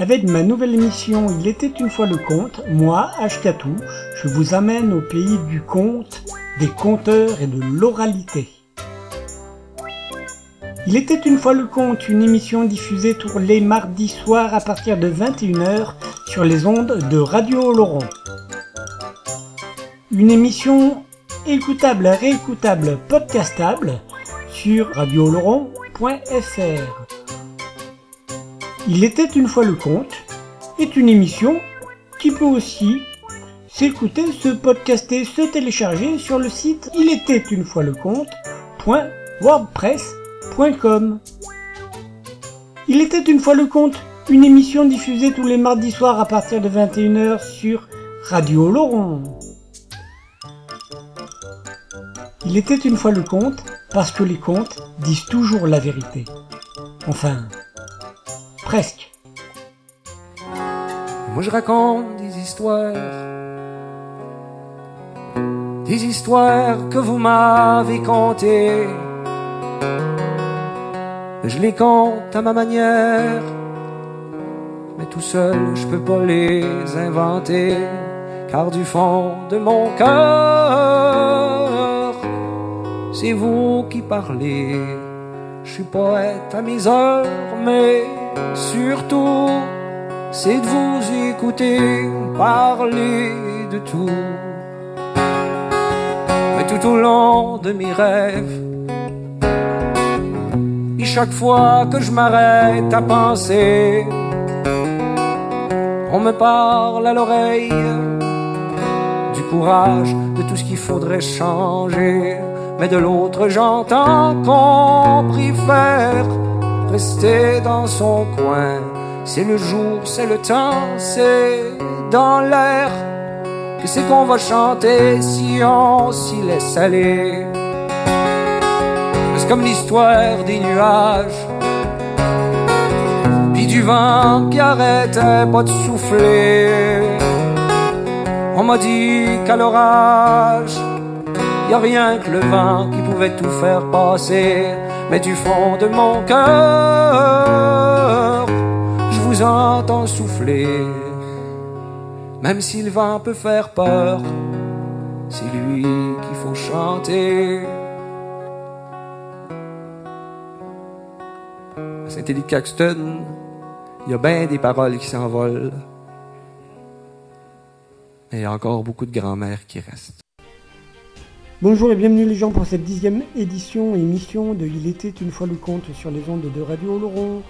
Avec ma nouvelle émission Il était une fois le conte, moi, Ashkatou, je vous amène au pays du conte, des conteurs et de l'oralité. Il était une fois le conte, une émission diffusée tous les mardis soirs à partir de 21h sur les ondes de Radio Laurent. Une émission écoutable, réécoutable, podcastable sur radioloron.fr. Il était une fois le conte est une émission qui peut aussi s'écouter, se podcaster, se télécharger sur le site il était une fois le conte.wordpress.com. Il était une fois le conte, une émission diffusée tous les mardis soirs à partir de 21h sur Radio Laurent. Il était une fois le conte parce que les contes disent toujours la vérité. Enfin, presque. Moi je raconte des histoires, des histoires que vous m'avez contées. Je les compte à ma manière, mais tout seul je peux pas les inventer, car du fond de mon cœur, c'est vous qui parlez. Je suis poète à mes heures, mais surtout, c'est de vous écouter parler de tout. Mais tout au long de mes rêves, et chaque fois que je m'arrête à penser, on me parle à l'oreille du courage, de tout ce qu'il faudrait changer. Mais de l'autre, j'entends qu'on préfère rester dans son coin. C'est le jour, c'est le temps, c'est dans l'air que c'est qu'on va chanter si on s'y laisse aller? C'est comme l'histoire des nuages, puis du vent qui arrêtait pas de souffler. On m'a dit qu'à l'orage, y a rien que le vent qui pouvait tout faire passer. Mais du fond de mon cœur, je vous entends souffler. Même si le vent peut faire peur, c'est lui qu'il faut chanter. À Saint-Élie-Caxton, il y a bien des paroles qui s'envolent. Et y a encore beaucoup de grand-mères qui restent. Bonjour et bienvenue les gens pour cette dixième édition et émission de Il était une fois le conte sur les ondes de Radio Oloron,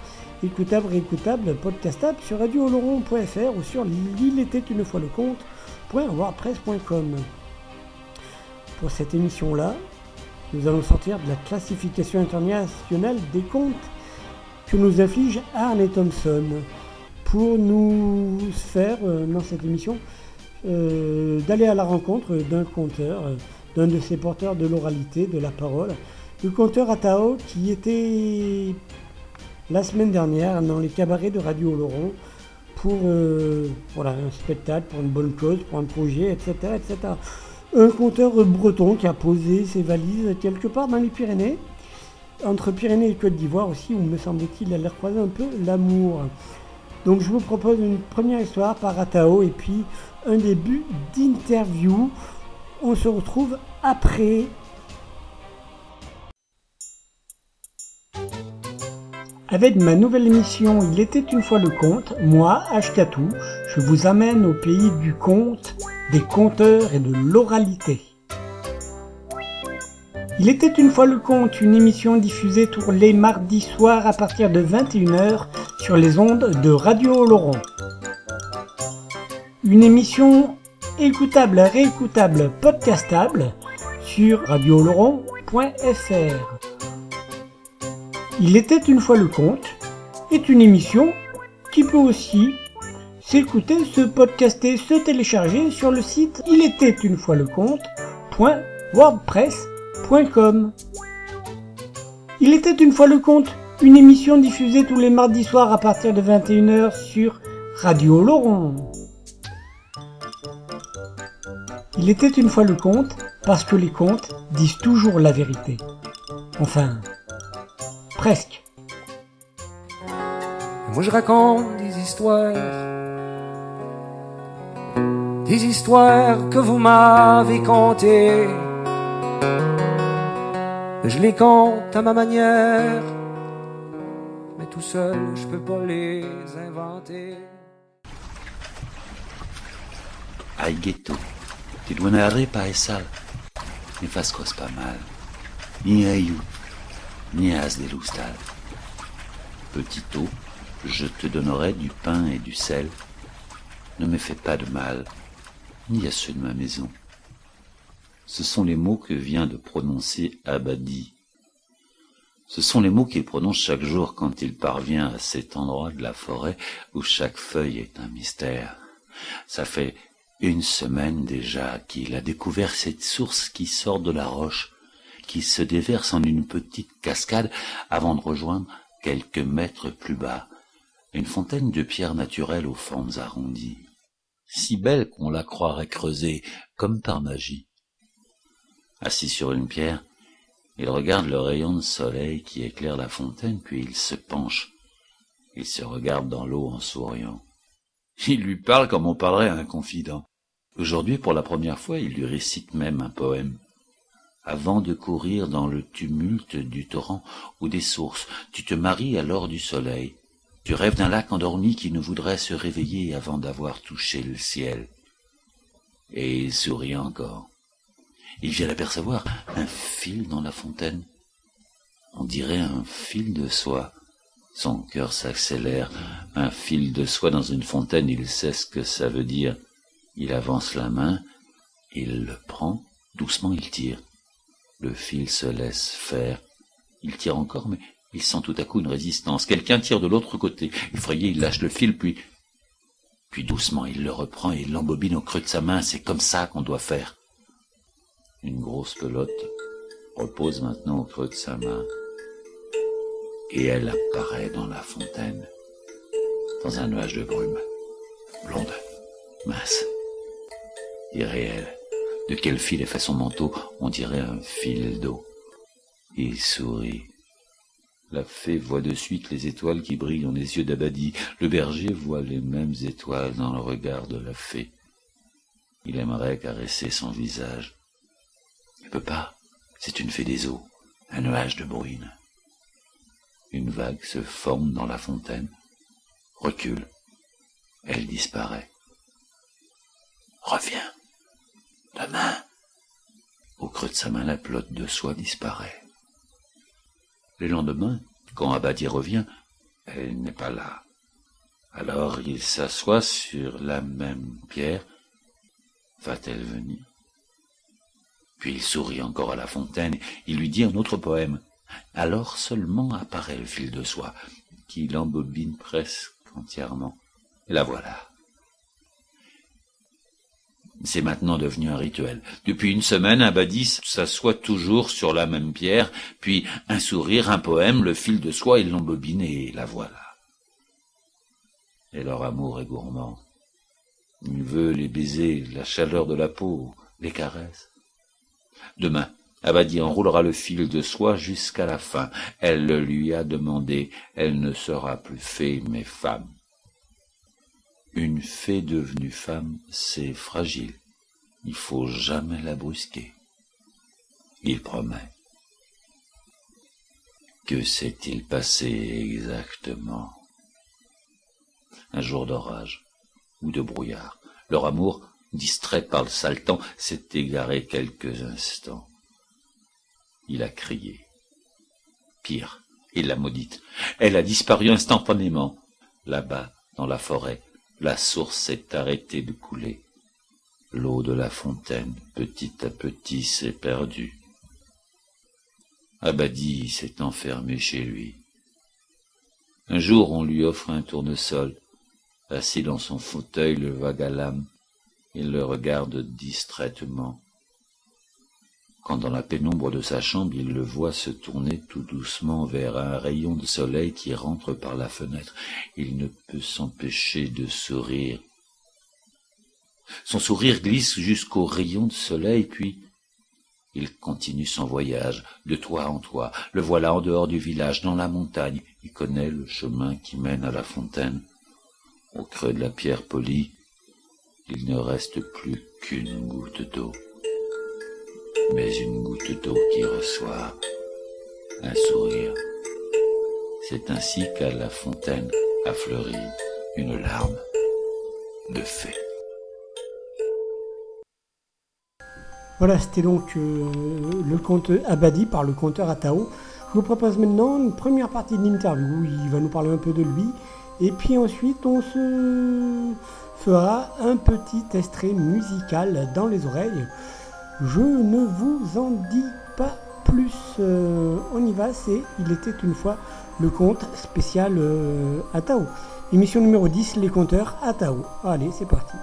écoutable, réécoutable, podcastable sur radiooloron.fr ou sur l'il était une fois le compte.wordpress.com. Pour cette émission-là, nous allons sortir de la classification internationale des comptes que nous inflige Arne Thompson pour nous faire euh, dans cette émission euh, d'aller à la rencontre d'un conteur. Euh, d'un de ces porteurs de l'oralité, de la parole, le conteur Atao, qui était la semaine dernière dans les cabarets de Radio Laurent pour euh, un spectacle, pour une bonne cause, pour un projet, etc. etc. Un conteur breton qui a posé ses valises quelque part dans les Pyrénées, entre Pyrénées et Côte d'Ivoire aussi, où me semble-t-il elle a croisé un peu l'amour. Donc je vous propose une première histoire par Atao et puis un début d'interview on se retrouve après. Avec ma nouvelle émission Il était une fois le conte, moi, Ashkatou, je vous amène au pays du conte, des conteurs et de l'oralité. Il était une fois le conte, une émission diffusée tous les mardis soirs à partir de 21h sur les ondes de Radio Laurent. Une émission écoutable, réécoutable, podcastable sur radioloron.fr. Il était une fois le conte est une émission qui peut aussi s'écouter, se podcaster, se télécharger sur le site il était une fois le compte.wordpress.com. Il était une fois le conte, une émission diffusée tous les mardis soirs à partir de 21h sur Radio Laurent. Il était une fois le conte parce que les contes disent toujours la vérité. Enfin, presque. Moi je raconte des histoires, des histoires que vous m'avez contées. Je les compte à ma manière, mais tout seul je peux pas les inventer. Ay ghetto, tu dois pas sal, ne fas cos pas mal, ni ayou, ni as de lustal. Petit eau, je te donnerai du pain et du sel. Ne me fais pas de mal, ni à ceux de ma maison. Ce sont les mots que vient de prononcer Abadi. Ce sont les mots qu'il prononce chaque jour quand il parvient à cet endroit de la forêt où chaque feuille est un mystère. Ça fait une semaine déjà qu'il a découvert cette source qui sort de la roche, qui se déverse en une petite cascade avant de rejoindre quelques mètres plus bas une fontaine de pierre naturelle aux formes arrondies, si belle qu'on la croirait creusée comme par magie. Assis sur une pierre, il regarde le rayon de soleil qui éclaire la fontaine, puis il se penche. Il se regarde dans l'eau en souriant. Il lui parle comme on parlerait à un confident. Aujourd'hui, pour la première fois, il lui récite même un poème. Avant de courir dans le tumulte du torrent ou des sources, tu te maries alors du soleil. Tu rêves d'un lac endormi qui ne voudrait se réveiller avant d'avoir touché le ciel. Et il sourit encore. Il vient d'apercevoir un fil dans la fontaine. On dirait un fil de soie. Son cœur s'accélère. Un fil de soie dans une fontaine, il sait ce que ça veut dire. Il avance la main, il le prend, doucement il tire. Le fil se laisse faire. Il tire encore, mais il sent tout à coup une résistance. Quelqu'un tire de l'autre côté. Effrayé, il lâche le fil, puis... Puis doucement, il le reprend et l'embobine au creux de sa main. C'est comme ça qu'on doit faire. Une grosse pelote repose maintenant au creux de sa main. Et elle apparaît dans la fontaine, dans un nuage de brume. Blonde, mince, irréelle. De quel fil est fait son manteau On dirait un fil d'eau. Il sourit. La fée voit de suite les étoiles qui brillent dans les yeux d'Abadi. Le berger voit les mêmes étoiles dans le regard de la fée. Il aimerait caresser son visage. Il peut pas. C'est une fée des eaux, un nuage de bruine. Une vague se forme dans la fontaine, recule, elle disparaît. Reviens. Demain. Au creux de sa main, la pelote de soie disparaît. Le lendemain, quand Abadi revient, elle n'est pas là. Alors il s'assoit sur la même pierre. Va-t-elle venir? Puis il sourit encore à la fontaine, il lui dit un autre poème. Alors seulement apparaît le fil de soie, qui l'embobine presque entièrement. Et la voilà. C'est maintenant devenu un rituel. Depuis une semaine, Abadi s'assoit toujours sur la même pierre, puis un sourire, un poème, le fil de soie, il l'embobine et la voilà. Et leur amour est gourmand. Il veut les baisers, la chaleur de la peau, les caresses. Demain, Abadi enroulera le fil de soie jusqu'à la fin. Elle le lui a demandé. Elle ne sera plus fée, mais femme. Une fée devenue femme, c'est fragile. Il faut jamais la brusquer. Il promet. Que s'est-il passé exactement? Un jour d'orage ou de brouillard. Leur amour, distrait par le sale s'est égaré quelques instants. Il a crié. Pire, il l'a maudite. Elle a disparu instantanément. Là-bas, dans la forêt, la source s'est arrêtée de couler. L'eau de la fontaine, petit à petit, s'est perdue. Abadi s'est enfermé chez lui. Un jour, on lui offre un tournesol. Assis dans son fauteuil, le l'âme, il le regarde distraitement. Quand dans la pénombre de sa chambre il le voit se tourner tout doucement vers un rayon de soleil qui rentre par la fenêtre, il ne peut s'empêcher de sourire. Son sourire glisse jusqu'au rayon de soleil, puis il continue son voyage, de toit en toit, le voilà en dehors du village, dans la montagne, Il connaît le chemin qui mène à la fontaine. Au creux de la pierre polie, il ne reste plus qu'une goutte d'eau. Mais une goutte d'eau qui reçoit un sourire. C'est ainsi qu'à la fontaine a fleuri une larme de fée. Voilà, c'était donc euh, le conte Abadi par le conteur Atao. Je vous propose maintenant une première partie de l'interview il va nous parler un peu de lui. Et puis ensuite, on se fera un petit extrait musical dans les oreilles. Je ne vous en dis pas plus. Euh, on y va, c'est Il était une fois le conte spécial euh, Atao. Émission numéro 10, les compteurs Atao. Allez, c'est parti.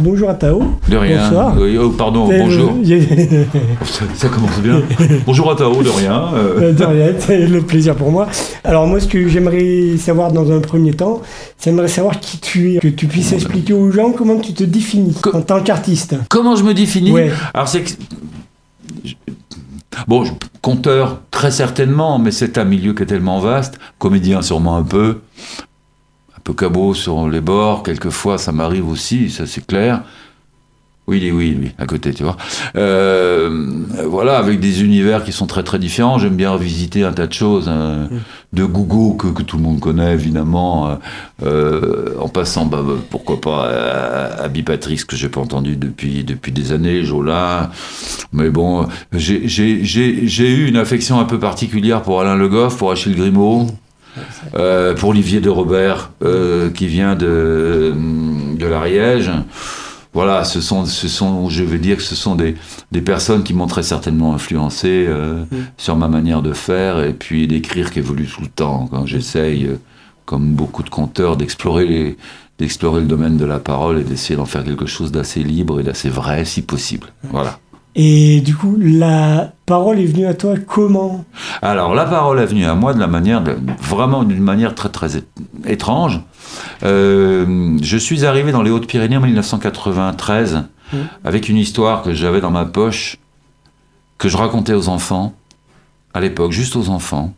Bonjour Atao. De rien. Bonsoir. Oh, pardon, bonjour. Ça, ça commence bien. bonjour à Tao, de rien. euh, Euh, De rien, c'est le plaisir pour moi. Alors moi, ce que j'aimerais savoir dans un premier temps, j'aimerais savoir qui tu es, que tu puisses expliquer aux gens comment tu te définis Co- en tant qu'artiste. comment je me définis Ouais. Alors c'est que... Bon, je- conteur, très certainement, mais c'est un milieu qui est tellement vaste. Comédien, sûrement un peu. Peu cabot sur les bords, quelquefois, ça m'arrive aussi, ça c'est clair. Oui, oui, oui, à côté, tu vois. Euh, voilà, avec des univers qui sont très très différents. J'aime bien revisiter un tas de choses. hein. De Google, que, que tout le monde connaît, évidemment. euh, euh, en passant, bah, bah, pourquoi pas, à, à Bipatrix, que j'ai pas entendu depuis, depuis des années, Jola. Mais bon, j'ai eu une affection un peu particulière pour Alain Le Goff, pour Achille Grimaud. Euh, pour Olivier de Robert, euh, qui vient de, de l'Ariège. Voilà, ce sont, ce sont, je veux dire que ce sont des, des personnes qui m'ont très certainement influencé euh, sur ma manière de faire et puis d'écrire qui évolue tout le temps. Quand j'essaye, comme beaucoup de conteurs, d'explorer les- d'explorer le domaine de la parole et d'essayer d'en faire quelque chose d'assez libre et d'assez vrai, si possible. Voilà. Et du coup, la parole est venue à toi comment? Alors, la parole est venue à moi de la manière, de- vraiment d'une manière très très étrange. Euh, je suis arrivé dans les Hautes-Pyrénées en 1993 Mmh. avec une histoire que j'avais dans ma poche, que je racontais aux enfants, à l'époque, juste aux enfants,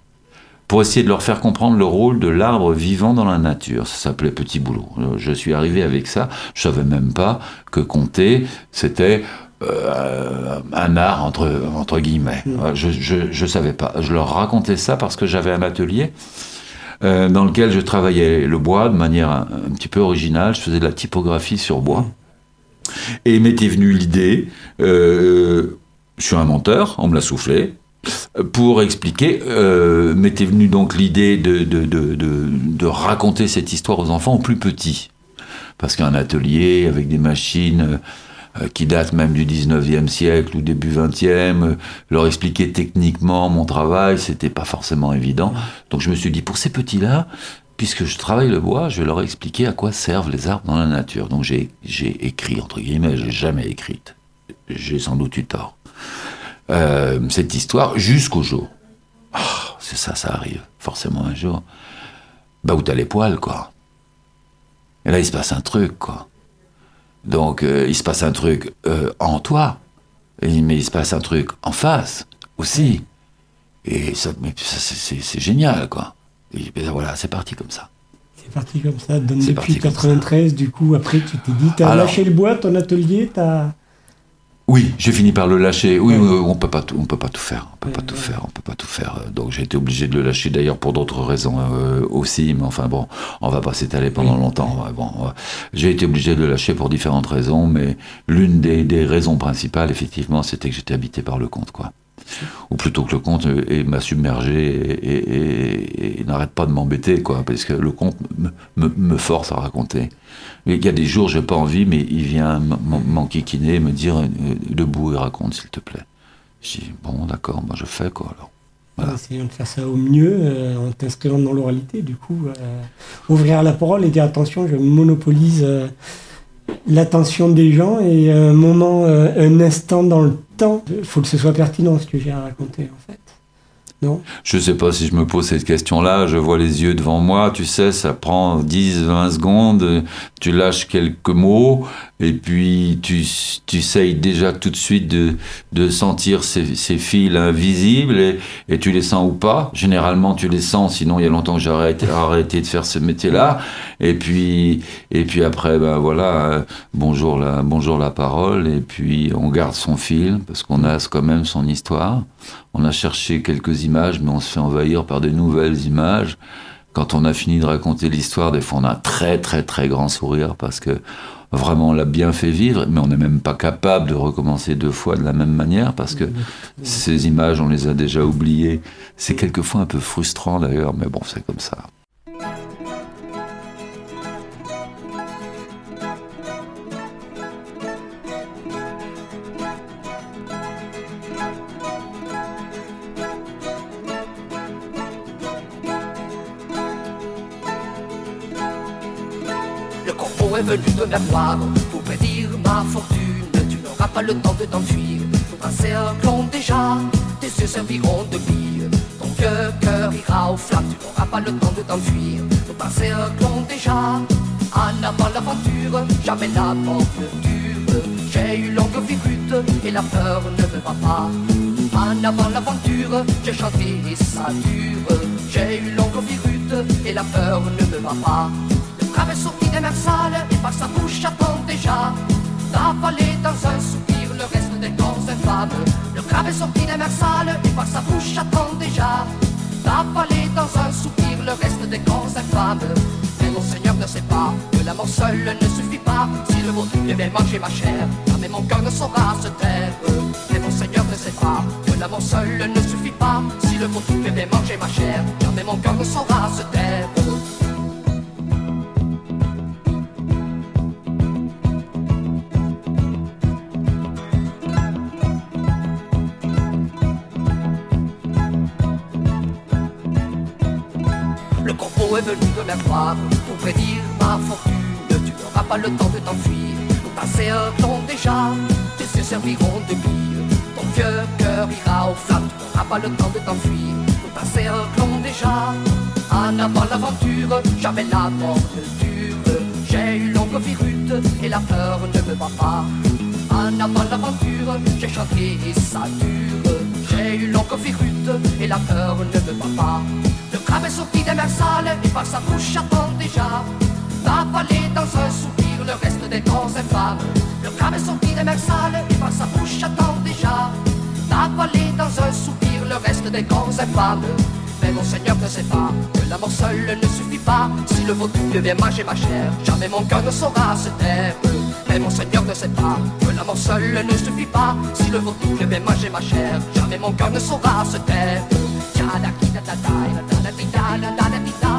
pour essayer de leur faire comprendre le rôle de l'arbre vivant dans la nature. Ça s'appelait Petit Boulot. Euh, Je suis arrivé avec ça. Je savais même pas que compter, c'était euh, un art entre, entre guillemets. Euh, Je, je, je savais pas. Je leur racontais ça parce que j'avais un atelier euh, dans lequel je travaillais le bois de manière un, un petit peu originale. Je faisais de la typographie sur bois. Et il m'était venu l'idée, euh, je suis un menteur, on me l'a soufflé, pour expliquer, m'était venue donc l'idée de, de, de, de, de raconter cette histoire aux enfants aux plus petits. Parce qu'un atelier avec des machines qui datent même du 19e siècle ou début 20e, euh, leur expliquer techniquement mon travail, c'était pas forcément évident. Donc je me suis dit, pour ces petits-là, puisque je travaille le bois, je vais leur expliquer à quoi servent les arbres dans la nature. Donc j'ai j'ai écrit, entre guillemets, j'ai jamais écrite. J'ai sans doute eu tort. Euh, cette histoire jusqu'au jour. Ah, c'est ça, ça arrive, forcément un jour. Bah où t'as les poils, quoi. Et là, il se passe un truc, quoi. Donc, euh, il se passe un truc euh, en toi, mais il se passe un truc en face aussi. Et ça, c'est- génial, quoi. Et ben voilà, c'est parti comme ça. C'est parti comme ça, donc depuis parti comme ça. 93, du coup, après tu t'es dit, t'as lâché le bois, ton atelier, t'as... Oui, j'ai fini par le lâcher. Oui, oui, on peut pas tout, on peut pas tout faire. On peut pas tout faire. On peut pas tout faire. Donc j'ai été obligé de le lâcher d'ailleurs pour d'autres raisons euh, aussi. Mais enfin bon, on va pas s'étaler pendant longtemps. Bon, j'ai été obligé de le lâcher pour différentes raisons, mais l'une des, des raisons principales, effectivement, c'était que j'étais habité par le conte, quoi. Ou plutôt que le conte m'a submergé et, et- n'arrête pas de m'embêter, quoi, parce que le conte me, force à raconter. Mais Il y a des jours, j'ai pas envie, mais il vient m'enquiquiner, me dire euh, debout et raconte, s'il te plaît. Je dis bon, d'accord, moi je fais quoi alors. Voilà. Essayons de faire ça au mieux, euh, en t'inscrivant dans l'oralité, du coup. euh, ouvrir la parole et dire attention, je monopolise l'attention des gens et un moment, euh, un instant dans le temps, il faut que ce soit pertinent ce que j'ai à raconter, en fait. Non? Je sais pas si je me pose cette question-là, je vois les yeux devant moi, tu sais, ça prend 10, 20 secondes, tu lâches quelques mots, et puis tu, tu essayes déjà tout de suite de, de sentir ces, ces fils invisibles et, et, tu les sens ou pas. Généralement tu les sens, sinon il y a longtemps que j'ai arrêté, arrêté de faire ce métier-là. Et puis, et puis après, ben voilà, euh, bonjour la, bonjour la parole, et puis on garde son fil parce qu'on a quand même son histoire. On a cherché quelques images, mais on se fait envahir par de nouvelles images. Quand on a fini de raconter l'histoire, des fois on a un très très très grand sourire parce que vraiment on l'a bien fait vivre, mais on n'est même pas capable de recommencer deux fois de la même manière parce que ces images, on les a déjà oubliées. C'est quelquefois un peu frustrant d'ailleurs, mais bon, c'est comme ça. Est venu de me voir pour prédire ma fortune. Tu n'auras pas le temps de t'enfuir. Un clon déjà, tes yeux serviront de bille. Ton cœur, cœur ira au flamme. Tu n'auras pas le temps de t'enfuir. Un clon déjà. En avant l'aventure, jamais la mort ne dure. J'ai eu longue vie et la peur ne me va pas. En avant l'aventure, j'ai chanté et ça dure. J'ai eu longue vie et la peur ne me va pas sales et par sa bouche attend déjà d'avaler dans un soupir le reste des corps infâmes. Le crabe est sorti des mers sales et par sa bouche attend déjà d'avaler dans un soupir le reste des corps infâmes. Mais mon Seigneur ne sait pas que la mort ne suffit pas. Si le vautour devait manger ma chair, jamais mon cœur ne saura se taire. Mais mon Seigneur ne sait pas que la mort ne suffit pas. Si le vautour devait manger ma chair, jamais mon cœur ne saura se taire. De voir pour prédire ma fortune. Tu n'auras pas le temps de t'enfuir. Passer un temps déjà, tes yeux serviront de bille. Ton cœur, cœur ira au flammes. Tu n'auras pas le temps de t'enfuir. Passer un temps déjà, en avant l'aventure, jamais la mort ne dure. J'ai eu longue vie et la peur ne me va pas. En avant l'aventure, j'ai chanté et ça dure. J'ai eu longue vie et la peur ne me va pas sorti des mers sales et par sa bouche attend déjà d'avaler dans un soupir le reste des corps infâmes. Le sorti des mers sales et par sa bouche attend déjà d'avaler dans un soupir le reste des corps infâmes. Mais mon Seigneur ne sait pas que la mort seule ne suffit pas. Si le vautour devient manger ma chair, jamais mon cœur ne saura se taire. Mais mon Seigneur ne sait pas que la mort seule ne suffit pas. Si le vautour devient manger ma chair, jamais mon cœur ne saura se taire. Voilà.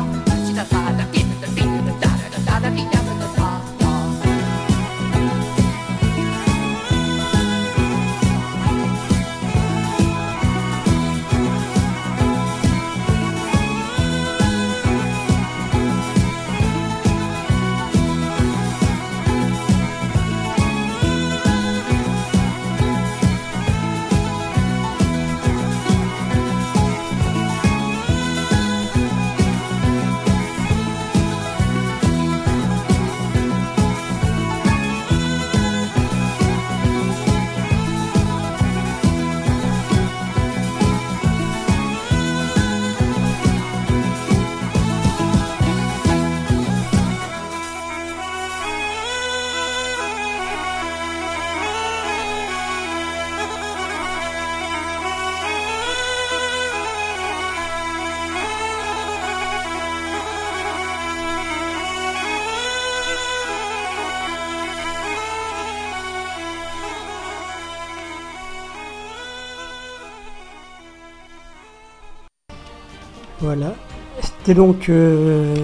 C'était donc euh,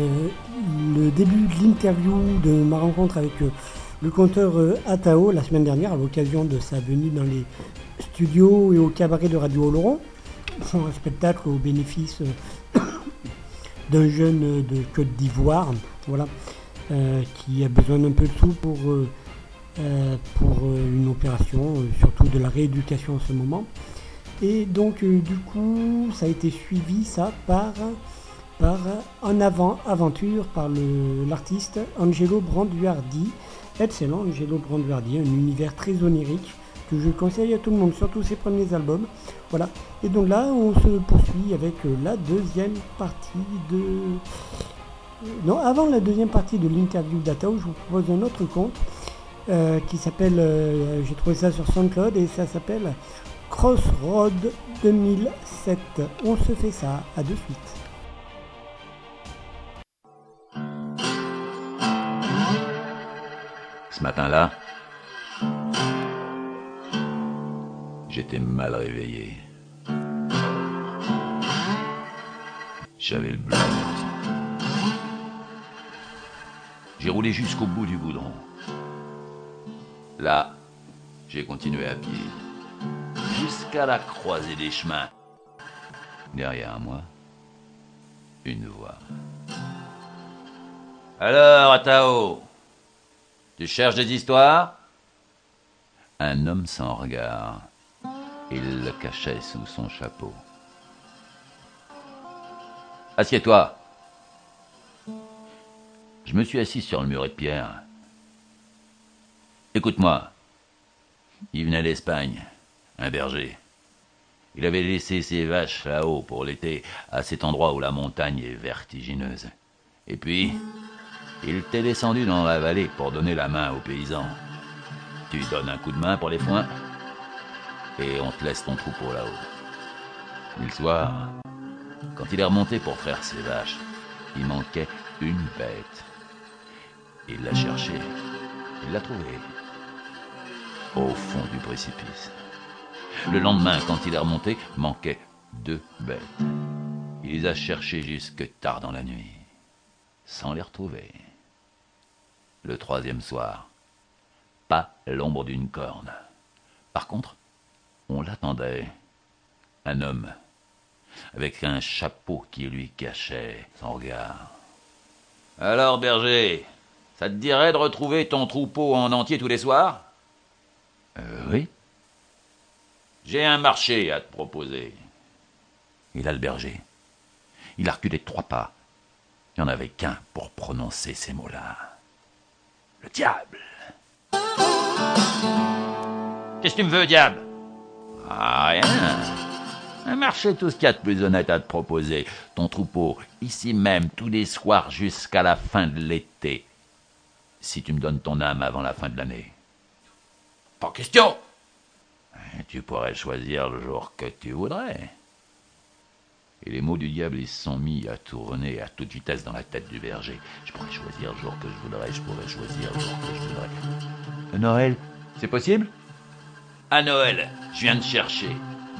le début de l'interview de ma rencontre avec euh, le conteur euh, Atao la semaine dernière à l'occasion de sa venue dans les studios et au cabaret de Radio Oloron. Un spectacle au bénéfice d'un jeune de Côte d'Ivoire, voilà, qui a besoin d'un peu de sous pour, pour une opération, surtout de la rééducation en ce moment. Et donc, du coup, ça a été suivi, ça, par, par En avant aventure, par l'artiste Angelo Branduardi, excellent, Angelo Branduardi, un univers très onirique que je conseille à tout le monde, surtout ses premiers albums. Voilà. Et donc là, on se poursuit avec euh, la deuxième partie de. Euh, non, avant la deuxième partie de l'interview d'Atao, je vous propose un autre conte euh, qui s'appelle. J'ai trouvé ça sur SoundCloud et ça s'appelle Crossroad 2007. On se fait ça. À de suite. Ce matin-là, j'étais mal réveillé. J'avais le blues. J'ai roulé jusqu'au bout du goudron. Là, j'ai continué à pied. Jusqu'à la croisée des chemins. Derrière moi, une voix. Alors, Atao, tu cherches des histoires? Un homme sans regard. Il le cachait sous son chapeau. Assieds-toi. Je me suis assis sur le muret de pierre. Écoute-moi. Il venait d'Espagne, un berger. Il avait laissé ses vaches là-haut pour l'été, à cet endroit où la montagne est vertigineuse. Et puis, il t'est descendu dans la vallée pour donner la main aux paysans. Tu donnes un coup de main pour les foins et on te laisse ton troupeau là-haut. Le soir, quand il est remonté pour faire ses vaches, il manquait une bête. Il l'a cherchée, il l'a trouvée, au fond du précipice. Le lendemain, quand il est remonté, manquait deux bêtes. Il les a cherchées jusque tard dans la nuit, sans les retrouver le troisième soir. Pas l'ombre d'une corne. Par contre, on l'attendait. Un homme, avec un chapeau qui lui cachait son regard. Alors, berger, ça te dirait de retrouver ton troupeau en entier tous les soirs? Euh, Oui. J'ai un marché à te proposer. Il a le berger. Il a reculé trois pas. Il n'y en avait qu'un pour prononcer ces mots-là diable. Qu'est-ce que tu me veux, diable? Ah, rien. Un marché, tout ce qu'il y a de plus honnête à te proposer. Ton troupeau, ici même, tous les soirs jusqu'à la fin de l'été. Si tu me donnes ton âme avant la fin de l'année. Pas question Tu pourrais choisir le jour que tu voudrais. Et les mots du diable, ils sont mis à tourner à toute vitesse dans la tête du berger. Je pourrais choisir le jour que je voudrais, je pourrais choisir le jour que je voudrais. Noël, c'est possible? À Noël, je viens de chercher.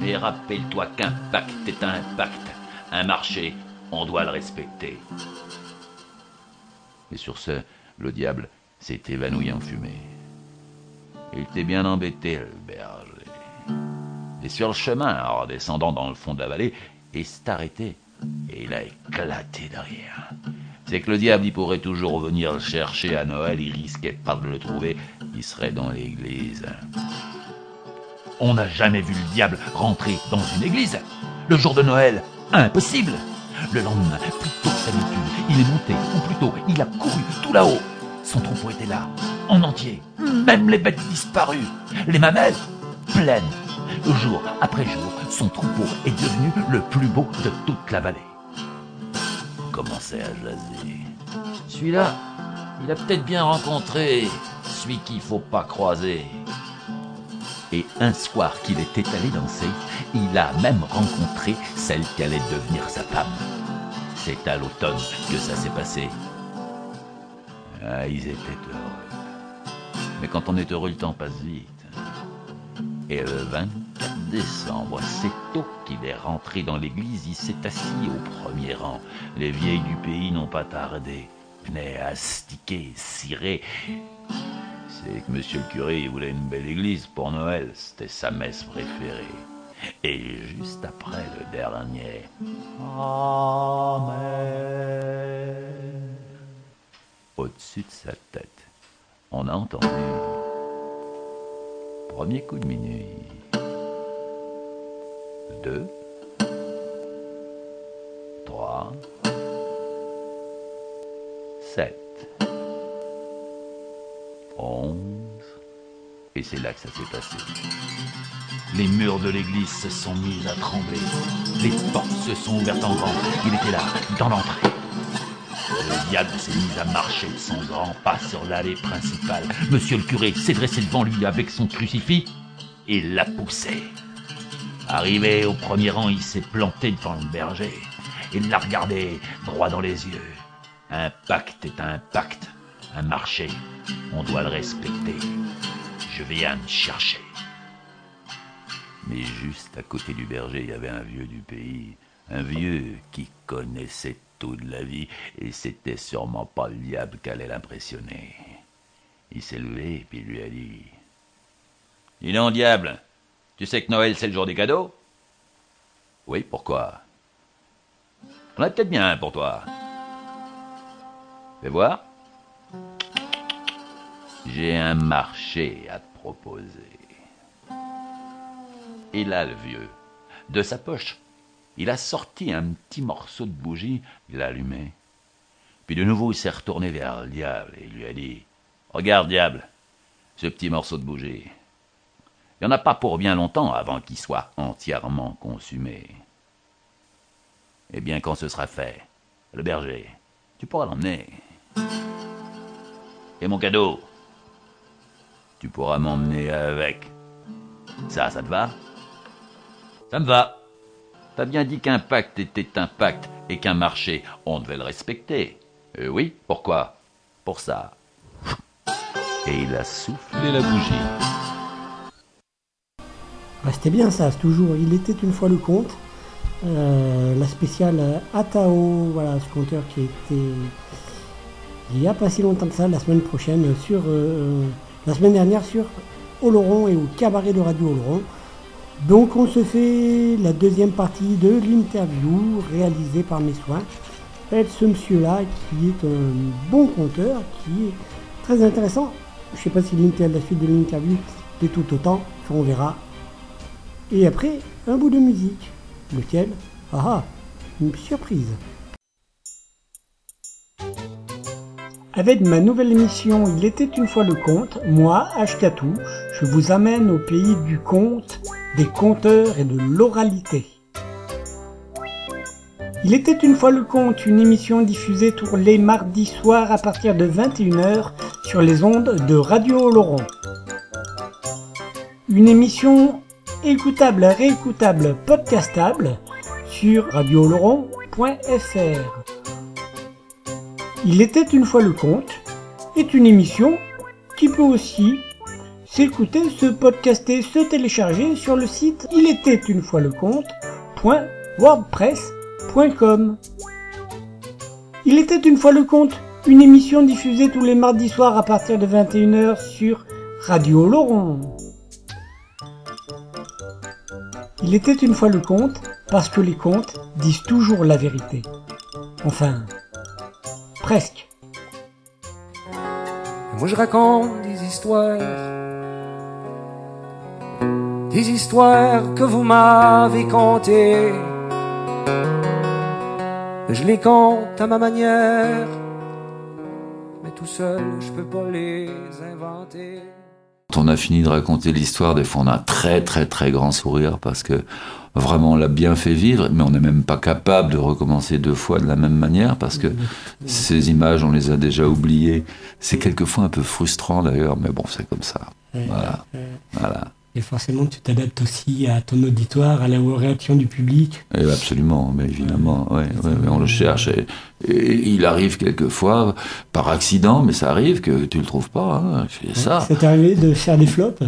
Mais rappelle-toi qu'un pacte est un pacte. Un marché, on doit le respecter. Et sur ce, le diable s'est évanoui en fumée. Il était bien embêté, le berger. Et sur le chemin, en redescendant dans le fond de la vallée, et s'est arrêté. Et il a éclaté derrière. C'est que le diable, il pourrait toujours venir le chercher à Noël, il risquait pas de le trouver, il serait dans l'église. On n'a jamais vu le diable rentrer dans une église. Le jour de Noël, impossible. Le lendemain, plutôt que d'habitude, il est monté, ou plutôt, il a couru tout là-haut. Son troupeau était là, en entier, même les bêtes disparues, les mamelles pleines Jour après jour, son troupeau est devenu le plus beau de toute la vallée. Commençait à jaser. Celui-là, il a peut-être bien rencontré celui qu'il faut pas croiser. Et un soir qu'il était allé danser, il a même rencontré celle qui allait devenir sa femme. C'est à l'automne que ça s'est passé. Ah, ils étaient heureux. Mais quand on est heureux, le temps passe vite. Et le 24 décembre, c'est tôt qu'il est rentré dans l'église, il s'est assis au premier rang. Les vieilles du pays n'ont pas tardé, venaient astiquer, cirer. C'est que monsieur le curé voulait une belle église pour Noël, c'était sa messe préférée. Et juste après le dernier Amen, au-dessus de sa tête, on a entendu Premier coup de minuit. Deux. Trois. Sept. 11. Et c'est là que ça s'est passé. Les murs de l'église se sont mis à trembler. Les portes se sont ouvertes en grand. Il était là, dans l'entrée. Le diable s'est mis à marcher de son grand pas sur l'allée principale. Monsieur le curé s'est dressé devant lui avec son crucifix et l'a poussé. Arrivé au premier rang, il s'est planté devant le berger. Il l'a regardé droit dans les yeux. Un pacte est un pacte, un marché. On doit le respecter. Je viens me chercher. Mais juste à côté du berger, il y avait un vieux du pays. Un vieux qui connaissait tout de la vie et c'était sûrement pas le diable qui allait l'impressionner. Il s'est levé et puis lui a dit Dis donc, diable, tu sais que Noël c'est le jour des cadeaux? Oui, pourquoi? On a peut-être bien pour toi. Fais voir. J'ai un marché à te proposer. Et là, le vieux, de sa poche, il a sorti un petit morceau de bougie, il l'a allumé. Puis de nouveau, il s'est retourné vers le diable et il lui a dit Regarde, diable, ce petit morceau de bougie. Il n'y en a pas pour bien longtemps avant qu'il soit entièrement consumé. Eh bien, quand ce sera fait, le berger, tu pourras l'emmener. Et mon cadeau, tu pourras m'emmener avec. Ça, ça te va? Ça me va. T'as bien dit qu'un pacte était un pacte et qu'un marché, on devait le respecter. Euh, oui, pourquoi? Pour ça. Et il a soufflé la bougie. Bah, C'était bien ça, toujours. Il était une fois le conte. Euh, la spéciale euh, Atao, voilà, ce conteur qui été. Il n'y a pas si longtemps que ça, la semaine prochaine, sur. euh, la semaine dernière sur Oloron et au cabaret de Radio Oloron. Donc on se fait la deuxième partie de l'interview réalisée par mes soins. Avec ce monsieur-là qui est un bon conteur, qui est très intéressant. Je ne sais pas si la suite de l'interview est tout autant, on verra. Et après, un bout de musique. Lequel? Ah ah, une surprise. Avec ma nouvelle émission Il était une fois le conte, moi, Ashkatou, je vous amène au pays du conte, des conteurs et de l'oralité. Il était une fois le conte, une émission diffusée tous les mardis soirs à partir de 21h sur les ondes de Radio Oloron. Une émission écoutable, réécoutable, podcastable sur radiooloron.fr. Il était une fois le conte est une émission qui peut aussi s'écouter, se podcaster, se télécharger sur le site il était une fois le conte.wordpress.com. Il était une fois le conte, une émission diffusée tous les mardis soirs à partir de 21h sur Radio Laurent. Il était une fois le conte parce que les contes disent toujours la vérité. Enfin, presque. Moi je raconte des histoires, des histoires que vous m'avez contées. Je les compte à ma manière, mais tout seul je peux pas les inventer. On a fini de raconter l'histoire, des fois on a un très très très grand sourire parce que vraiment on l'a bien fait vivre, mais on n'est même pas capable de recommencer deux fois de la même manière parce que ces images on les a déjà oubliées. C'est quelquefois un peu frustrant d'ailleurs, mais bon c'est comme ça. Voilà. voilà. Et forcément, tu t'adaptes aussi à ton auditoire, à la réaction du public. Et absolument, mais évidemment, ouais, ouais, ouais, on le cherche. Et, et il arrive quelquefois, par accident, mais ça arrive que tu le trouves pas. Hein, c'est ça. C'est arrivé de faire des flops?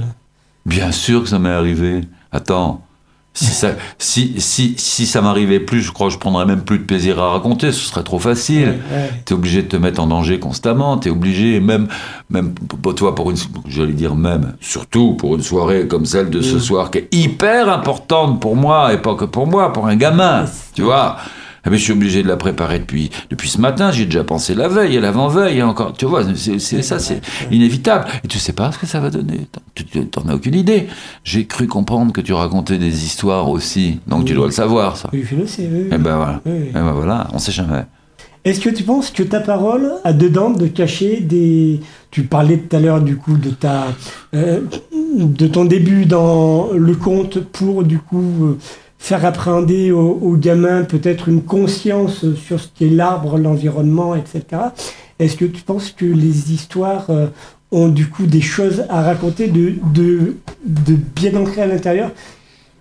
Bien sûr que ça m'est arrivé. Attends, si ça, si, si, si ça m'arrivait plus, je crois que je prendrais même plus de plaisir à raconter, ce serait trop facile. Ouais, ouais. T'es obligé de te mettre en danger constamment, t'es obligé, même, même pour toi, pour une, j'allais dire même, surtout pour une soirée comme celle de ce soir, qui est hyper importante pour moi, et pas que pour moi, pour un gamin, tu vois. Bien, je suis obligé de la préparer depuis, depuis ce matin. J'ai déjà pensé la veille et l'avant-veille et encore. Tu vois, c'est ça, c'est inévitable. Et tu sais pas ce que ça va donner. Tu t'en as aucune idée. J'ai cru comprendre que tu racontais des histoires aussi. Donc tu dois le savoir, ça. Oui, je le sais, oui. oui. Eh ben voilà. Oui, oui. Eh ben voilà, on sait jamais. Est-ce que tu penses que ta parole a dedans de cacher des... Tu parlais tout à l'heure du coup de ta euh, de ton début dans le conte pour du coup euh, faire appréhender aux, gamins peut-être une conscience sur ce qu'est l'arbre, l'environnement, etc. Est-ce que tu penses que les histoires euh, ont du coup des choses à raconter de, de, de bien ancrées à l'intérieur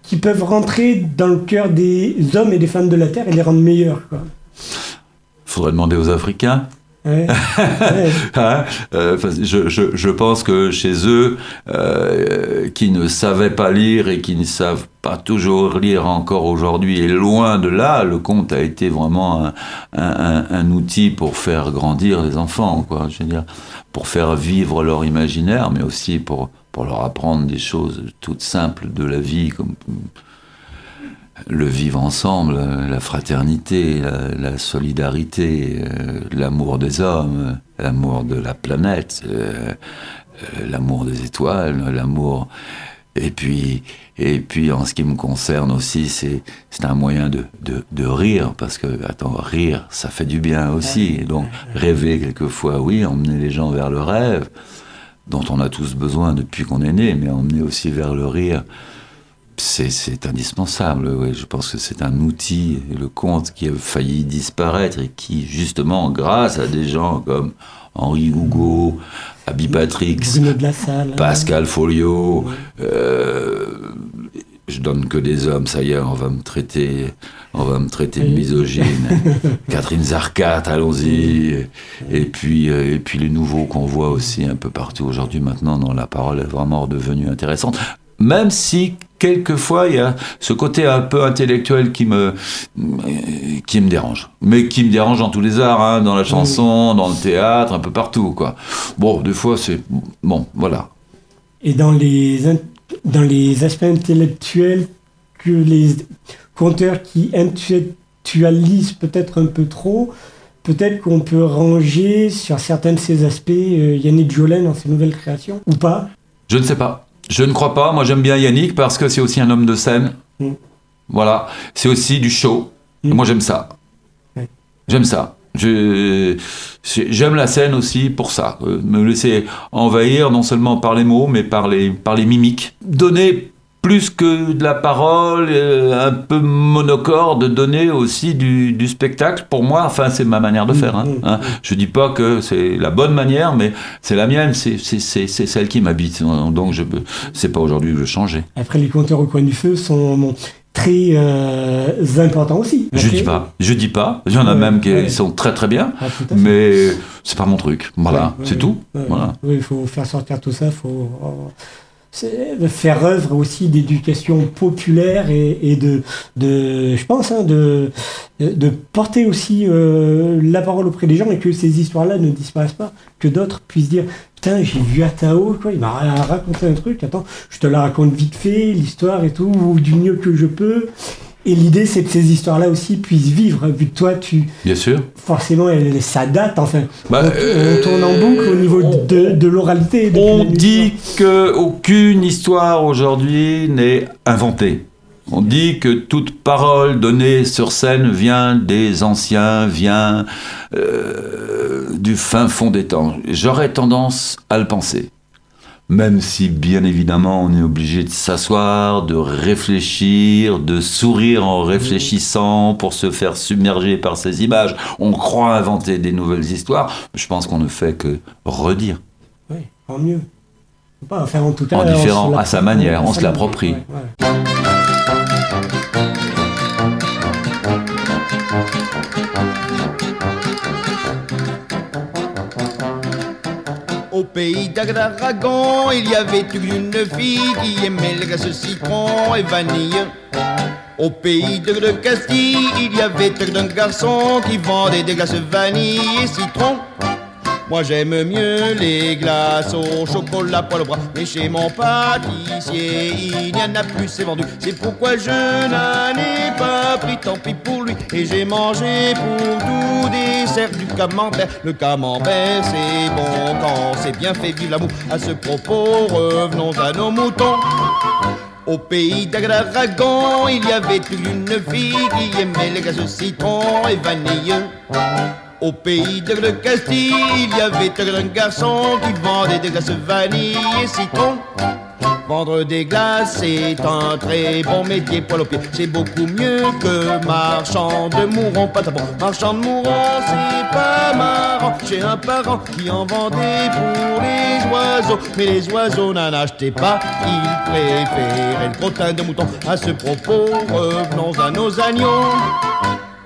qui peuvent rentrer dans le cœur des hommes et des femmes de la Terre et les rendre meilleurs quoi? Faudrait demander aux Africains. Ouais. Hein Euh, je, je, je pense que chez eux, euh, qui ne savaient pas lire et qui ne savent pas toujours lire encore aujourd'hui, et loin de là, le conte a été vraiment un, un, un- un outil pour faire grandir les enfants, quoi. Je veux dire, pour faire vivre leur imaginaire, mais aussi pour, pour leur apprendre des choses toutes simples de la vie, comme le vivre ensemble, la fraternité, la, la solidarité, euh, l'amour des hommes, l'amour de la planète, euh, euh, l'amour des étoiles, l'amour. Et puis, et puis, en ce qui me concerne aussi, c'est c'est un moyen de, de, de rire, parce que, attends, rire, ça fait du bien aussi. Et donc, rêver quelquefois, oui, emmener les gens vers le rêve, dont on a tous besoin depuis qu'on est né, mais emmener aussi vers le rire c'est, indispensable. Oui. Je pense que c'est un outil, le conte qui a failli disparaître et qui, justement, grâce à des gens comme Henri Hugo, Abby Salle. Pascal Folio, euh, je donne que des hommes, ça y est, on va me traiter, on va me traiter de misogyne. Catherine Zarcat, allons-y. Et puis, euh, et puis les nouveaux qu'on voit aussi un peu partout aujourd'hui maintenant, dont la parole est vraiment redevenue intéressante. Même si quelquefois il y a ce côté un peu intellectuel qui me qui me dérange, mais qui me dérange dans tous les arts, hein, dans la chanson, dans le théâtre, un peu partout quoi. Bon, des fois c'est bon, voilà. Et dans les, dans les aspects intellectuels que les conteurs qui intellectualisent peut-être un peu trop, peut-être qu'on peut ranger sur certains de ces aspects euh, Yannick Jolin dans ses nouvelles créations, ou pas? Je ne sais pas. Je ne crois pas. Moi, j'aime bien Yannick parce que c'est aussi un homme de scène. Mm. Voilà. C'est aussi du show. Mm. Moi, j'aime ça. Ouais. J'aime ça. J'aime la scène aussi pour ça. Euh, Me laisser envahir non seulement par les mots, mais par les, par les mimiques. Donner plus que de la parole, euh, un peu monocorde, donner aussi du, du spectacle. Pour moi, enfin, c'est ma manière de faire. hein, mm, hein. Je dis pas que c'est la bonne manière, mais c'est la mienne, c'est celle qui m'habite. Donc, je c'est pas aujourd'hui que je vais changer. Après, les conteurs au coin du feu sont très euh, importants aussi. Je dis pas, je dis pas. Il y en a Ouais, même qui ouais. sont très très bien, Ah, mais c'est pas mon truc. Voilà, Ouais, c'est tout. Voilà. Oui, il faut faire sortir tout ça, faut euh, faire œuvre aussi d'éducation populaire et, de, de, je pense, hein, de, de porter aussi euh, la parole auprès des gens et que ces histoires-là ne disparaissent pas, que d'autres puissent dire Putain, j'ai vu à Tao, quoi, il m'a raconté un truc, attends, je te la raconte vite fait, l'histoire et tout, ou du mieux que je peux. Et l'idée, c'est que ces histoires-là aussi puissent vivre, vu que toi, tu, Bien sûr. forcément, elle, ça date, enfin, Bah, on, euh, on tourne en boucle au niveau de, de l'oralité. On dit naissance. que aucune histoire aujourd'hui n'est inventée. On dit que toute parole donnée sur scène vient des anciens, vient euh, du fin fond des temps. J'aurais tendance à le penser. Même si, bien évidemment, on est obligé de s'asseoir, de réfléchir, de sourire en réfléchissant pour se faire submerger par ces images. On croit inventer des nouvelles histoires. Je pense qu'on ne fait que redire. Oui, en mieux. Pas, enfin, en tout cas, En différent, à sa manière, on se l'approprie. manière, ouais, ouais. Au pays d'Aragon, il y avait une fille qui aimait les glaces citron et vanille. Au pays de, de Castille, il y avait un garçon qui vendait des glaces vanille et citron. Moi j'aime mieux les glaces au chocolat poil au bras. Mais chez mon pâtissier il n'y en a plus c'est vendu. C'est pourquoi je n'en ai pas pris. Tant pis pour lui. Et j'ai mangé pour tout dessert du camembert. Le camembert c'est bon quand c'est bien fait. Vive l'amour. À ce propos revenons à nos moutons. Au pays d'Aragon, il y avait une fille qui aimait les glaces citron et vanille. Au pays de le Castille, il y avait un garçon qui vendait des glaces vanille et citron. Vendre des glaces est un très bon métier pour le pied. C'est beaucoup mieux que marchand de mourons. Pas bon, marchand de mourons, c'est pas marrant. J'ai un parent qui en vendait pour les oiseaux. Mais les oiseaux n'en achetaient pas. Ils préféraient le crottin de mouton. À ce propos, revenons à nos agneaux.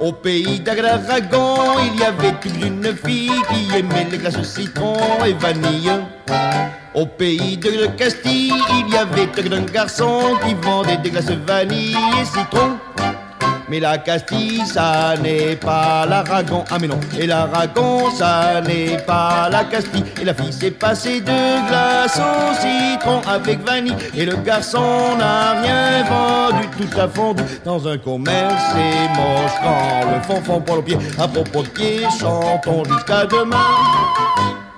Au pays d'Aragon, il y avait une fille qui aimait les glaces citron et vanille. Au pays de Castille, il y avait un garçon qui vendait des glaces vanille et citron. Mais la Castille, ça n'est pas l'Aragon. Ah mais non, et l'Aragon, ça n'est pas la Castille. Et la fille s'est passée de glace au citron avec vanille. Et le garçon n'a rien vendu, tout a fondu dans un commerce. C'est moche quand le fond fond pour le pied. À propos de pied, chantons jusqu'à demain.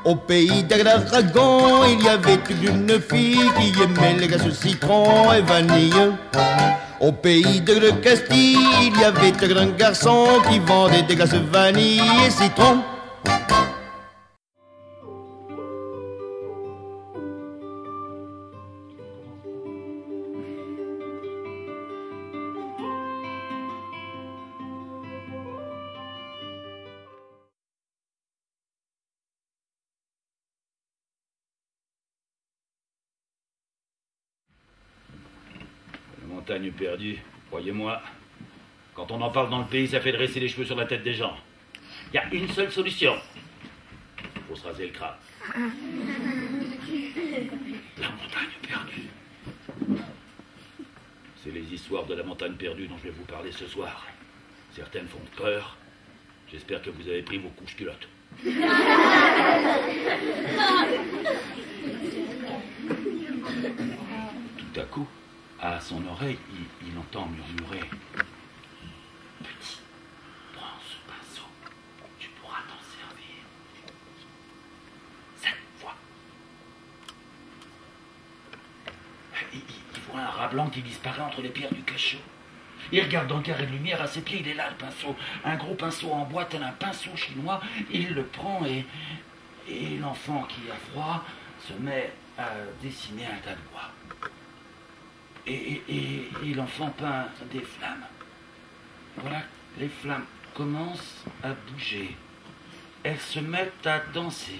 Au pays d'Aragon, il y avait une fille qui aimait les glaces citron et vanille. Au pays de Castille, il y avait un garçon qui vendait des glaces vanille et citron. Montagne perdue, croyez-moi. Quand on en parle dans le pays, ça fait dresser les cheveux sur la tête des gens. Il y a une seule solution. Faut se raser le crâne. La montagne perdue. C'est les histoires de la montagne perdue dont je vais vous parler ce soir. Certaines font peur. J'espère que vous avez pris vos couches culottes. Tout à coup, à son oreille, il, entend murmurer Petit, prends ce pinceau, tu pourras t'en servir. Cette fois. Il, il- il voit un rat blanc qui disparaît entre les pierres du cachot. Il regarde dans le carré de lumière à ses pieds, il est là le pinceau. Un gros pinceau en bois, tel un pinceau chinois. Il le prend et, et l'enfant qui a froid se met à dessiner un tas de bois. Et, l'enfant peint des flammes. Voilà, les flammes commencent à bouger. Elles se mettent à danser.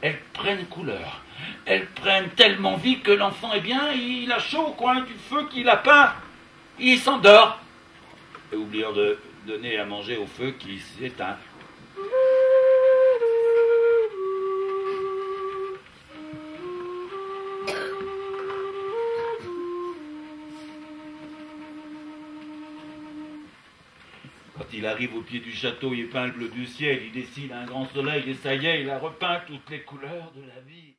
Elles prennent couleur. Elles prennent tellement vie que l'enfant, eh bien, il a chaud au coin du feu qu'il a peint. Il s'endort. Et oubliant de donner à manger au feu qui s'éteint. Il arrive au pied du château, il peint le bleu du ciel, il dessine un grand soleil, et ça y est, il a repeint toutes les couleurs de la vie.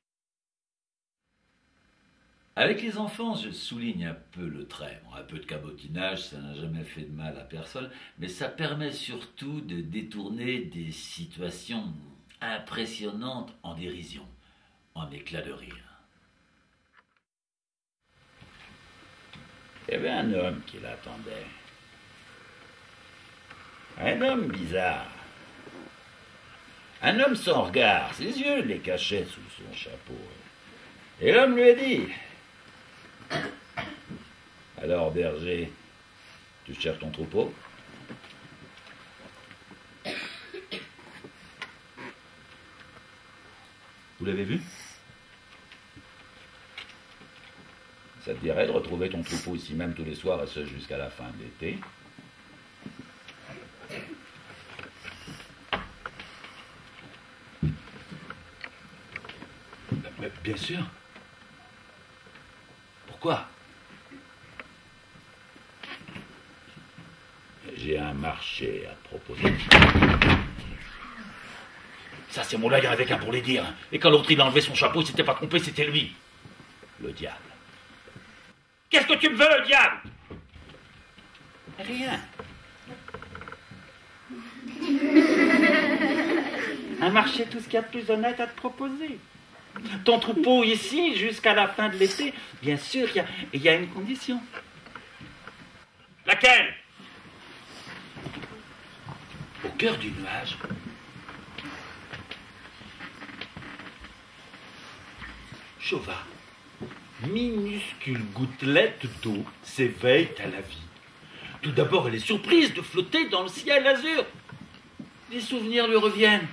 Avec les enfants, je souligne un peu le trait. Un peu de cabotinage, ça n'a jamais fait de mal à personne, mais ça permet surtout de détourner des situations impressionnantes en dérision, en éclat de rire. Il y avait un homme qui l'attendait. Un homme bizarre. Un homme sans regard, ses yeux les cachaient sous son chapeau. Et l'homme lui a dit Alors, berger, tu cherches ton troupeau? Vous l'avez vu? Ça te dirait de retrouver ton troupeau ici même tous les soirs et ce jusqu'à la fin de l'été Mais Bien sûr. Pourquoi? J'ai un marché à proposer. Ça, c'est mon là, avait qu'un pour les dire. Et quand l'autre, il a enlevé son chapeau, il s'était pas trompé, c'était lui. Le diable. Qu'est-ce que tu me veux, le diable? Rien. Un marché, tout ce qu'il y a de plus honnête à te proposer ton troupeau ici jusqu'à la fin de l'été. Bien sûr, il y, a, une condition. Laquelle? Au cœur du nuage, Chauva, minuscule gouttelette d'eau s'éveille à la vie. Tout d'abord, elle est surprise de flotter dans le ciel azur. Des souvenirs lui reviennent.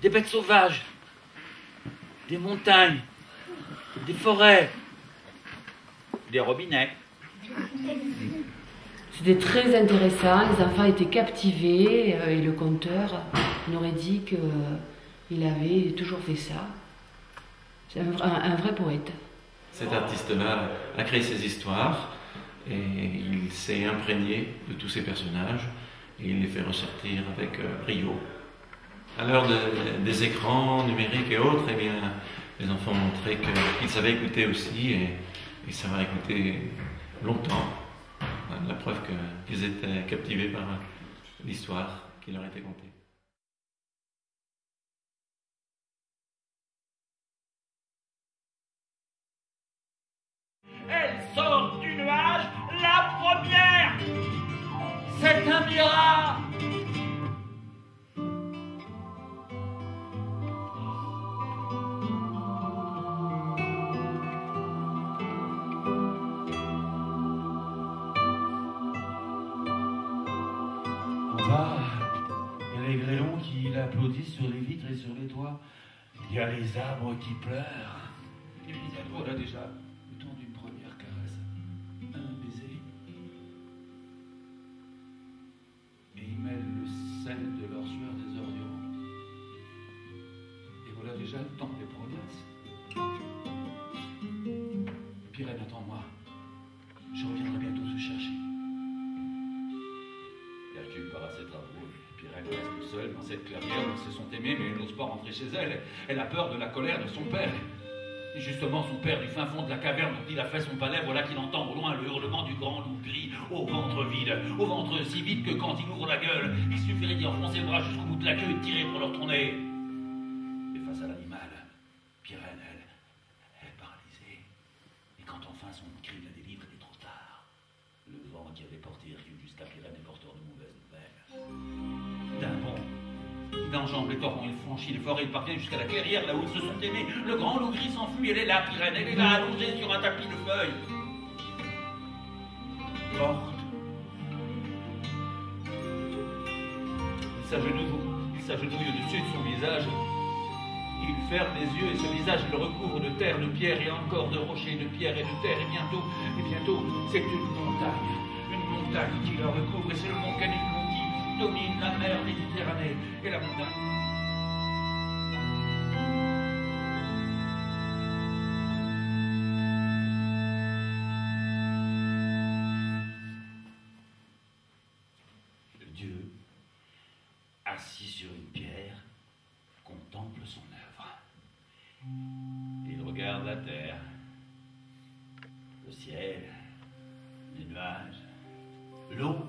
Des bêtes sauvages, des montagnes, des forêts, des robinets. C'était très intéressant, les enfants étaient captivés euh, et le conteur n'aurait dit qu'il avait toujours fait ça. C'est un, un, un vrai poète. Cet artiste-là a créé ses histoires et il s'est imprégné de tous ces personnages et il les fait ressortir avec euh, brio. À l'heure de- des écrans numériques et autres, eh bien, les enfants ont montré qu'ils savaient écouter aussi et, ça va écouter longtemps. La preuve qu'ils étaient captivés par l'histoire qui leur était contée. Elle sort du nuage, la première C'est un miracle sur les toits. Il y a les arbres qui pleurent. Et puis voilà déjà mais elle n'ose pas rentrer chez elle. Elle a peur de la colère de son père. Et justement, son père, du fin fond de la caverne dont il a fait son palais, voilà qu'il entend au loin le hurlement du grand loup gris, au ventre vide, au ventre si vide que quand il ouvre la gueule, il suffirait d'y enfoncer le bras jusqu'au bout de la queue et de tirer pour leur tourner. Enjambe les torrents, il franchit les forêts, il parvient jusqu'à la clairière là où ils se sont aimés. Le grand loup gris s'enfuit, elle est là, Pirène, elle est là, allongée sur un tapis de feuilles. Morte. Il s'agenouille, il s'agenouille au-dessus de son visage. Il ferme les yeux et ce visage le recouvre de terre, de pierre et encore de rochers, de pierre et de terre. Et bientôt, et bientôt, c'est une montagne. Une montagne qui le recouvre et c'est le mont Canicron qui domine la mer Méditerranée. Et la montagne. Dieu, assis sur une pierre, contemple son œuvre. Il regarde la terre, le ciel, les nuages, l'eau,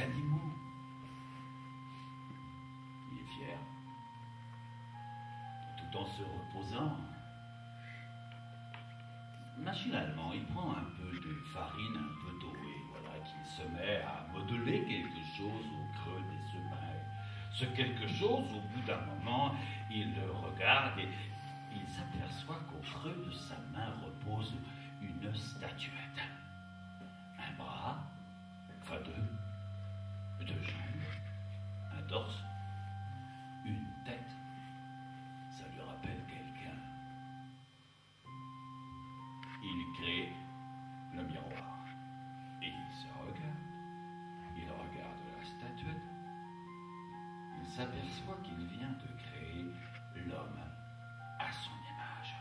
animaux. Il est fier. Tout en se reposant, machinalement, il prend un peu de farine, un peu d'eau, et voilà qu'il se met à modeler quelque chose au creux des semailles. Ce quelque chose, au bout d'un moment, il le regarde et il s'aperçoit qu'au creux de sa main repose une statuette. Un bras, enfin deux, deux jambes, un torse, une tête. Ça lui rappelle quelqu'un. Il crée le miroir. Et il se regarde. Il regarde la statuette. Il s'aperçoit qu'il vient de créer l'homme à son image.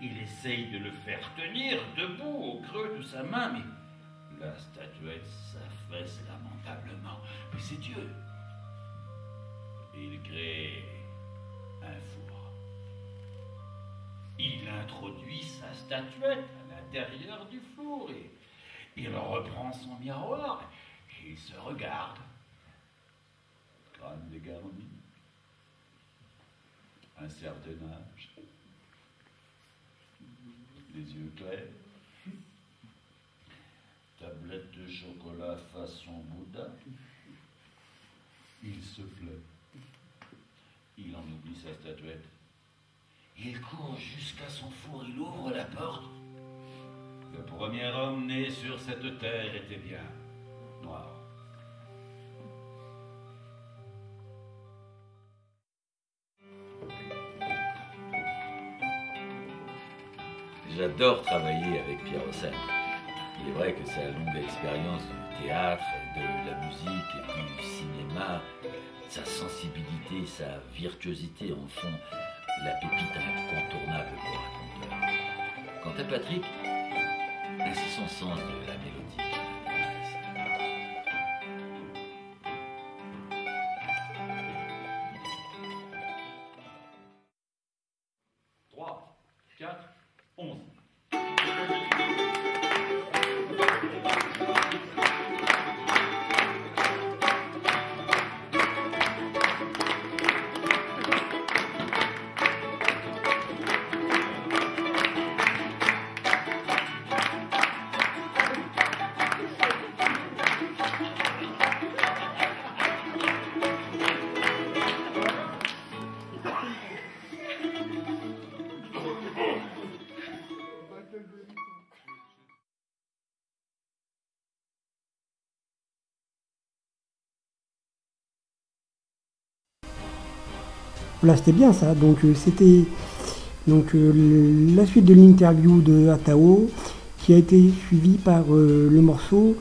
Il essaye de le faire tenir debout au creux de sa main, mais la statuette s'affaisse lamentablement. Mais c'est Dieu. Il crée un four. Il introduit sa statuette à l'intérieur du four et il reprend son miroir et il se regarde. Crâne dégarni, un certain âge, les yeux clairs, tablette de chocolat façon Bouddha. Il se. Il en oublie sa statuette. Il court jusqu'à son four, il ouvre la porte. Le premier homme né sur cette terre était bien noir. J'adore travailler avec Pierre Rosset. Il est vrai que sa longue expérience du théâtre, de la musique et du cinéma, sa sensibilité, sa virtuosité en font la pépite incontournable pour un conteur. Quant à Patrick, c'est son sens de la Voilà, c'était bien ça. Donc euh, c'était donc euh, la suite de l'interview de Atao qui a été suivie par euh, le morceau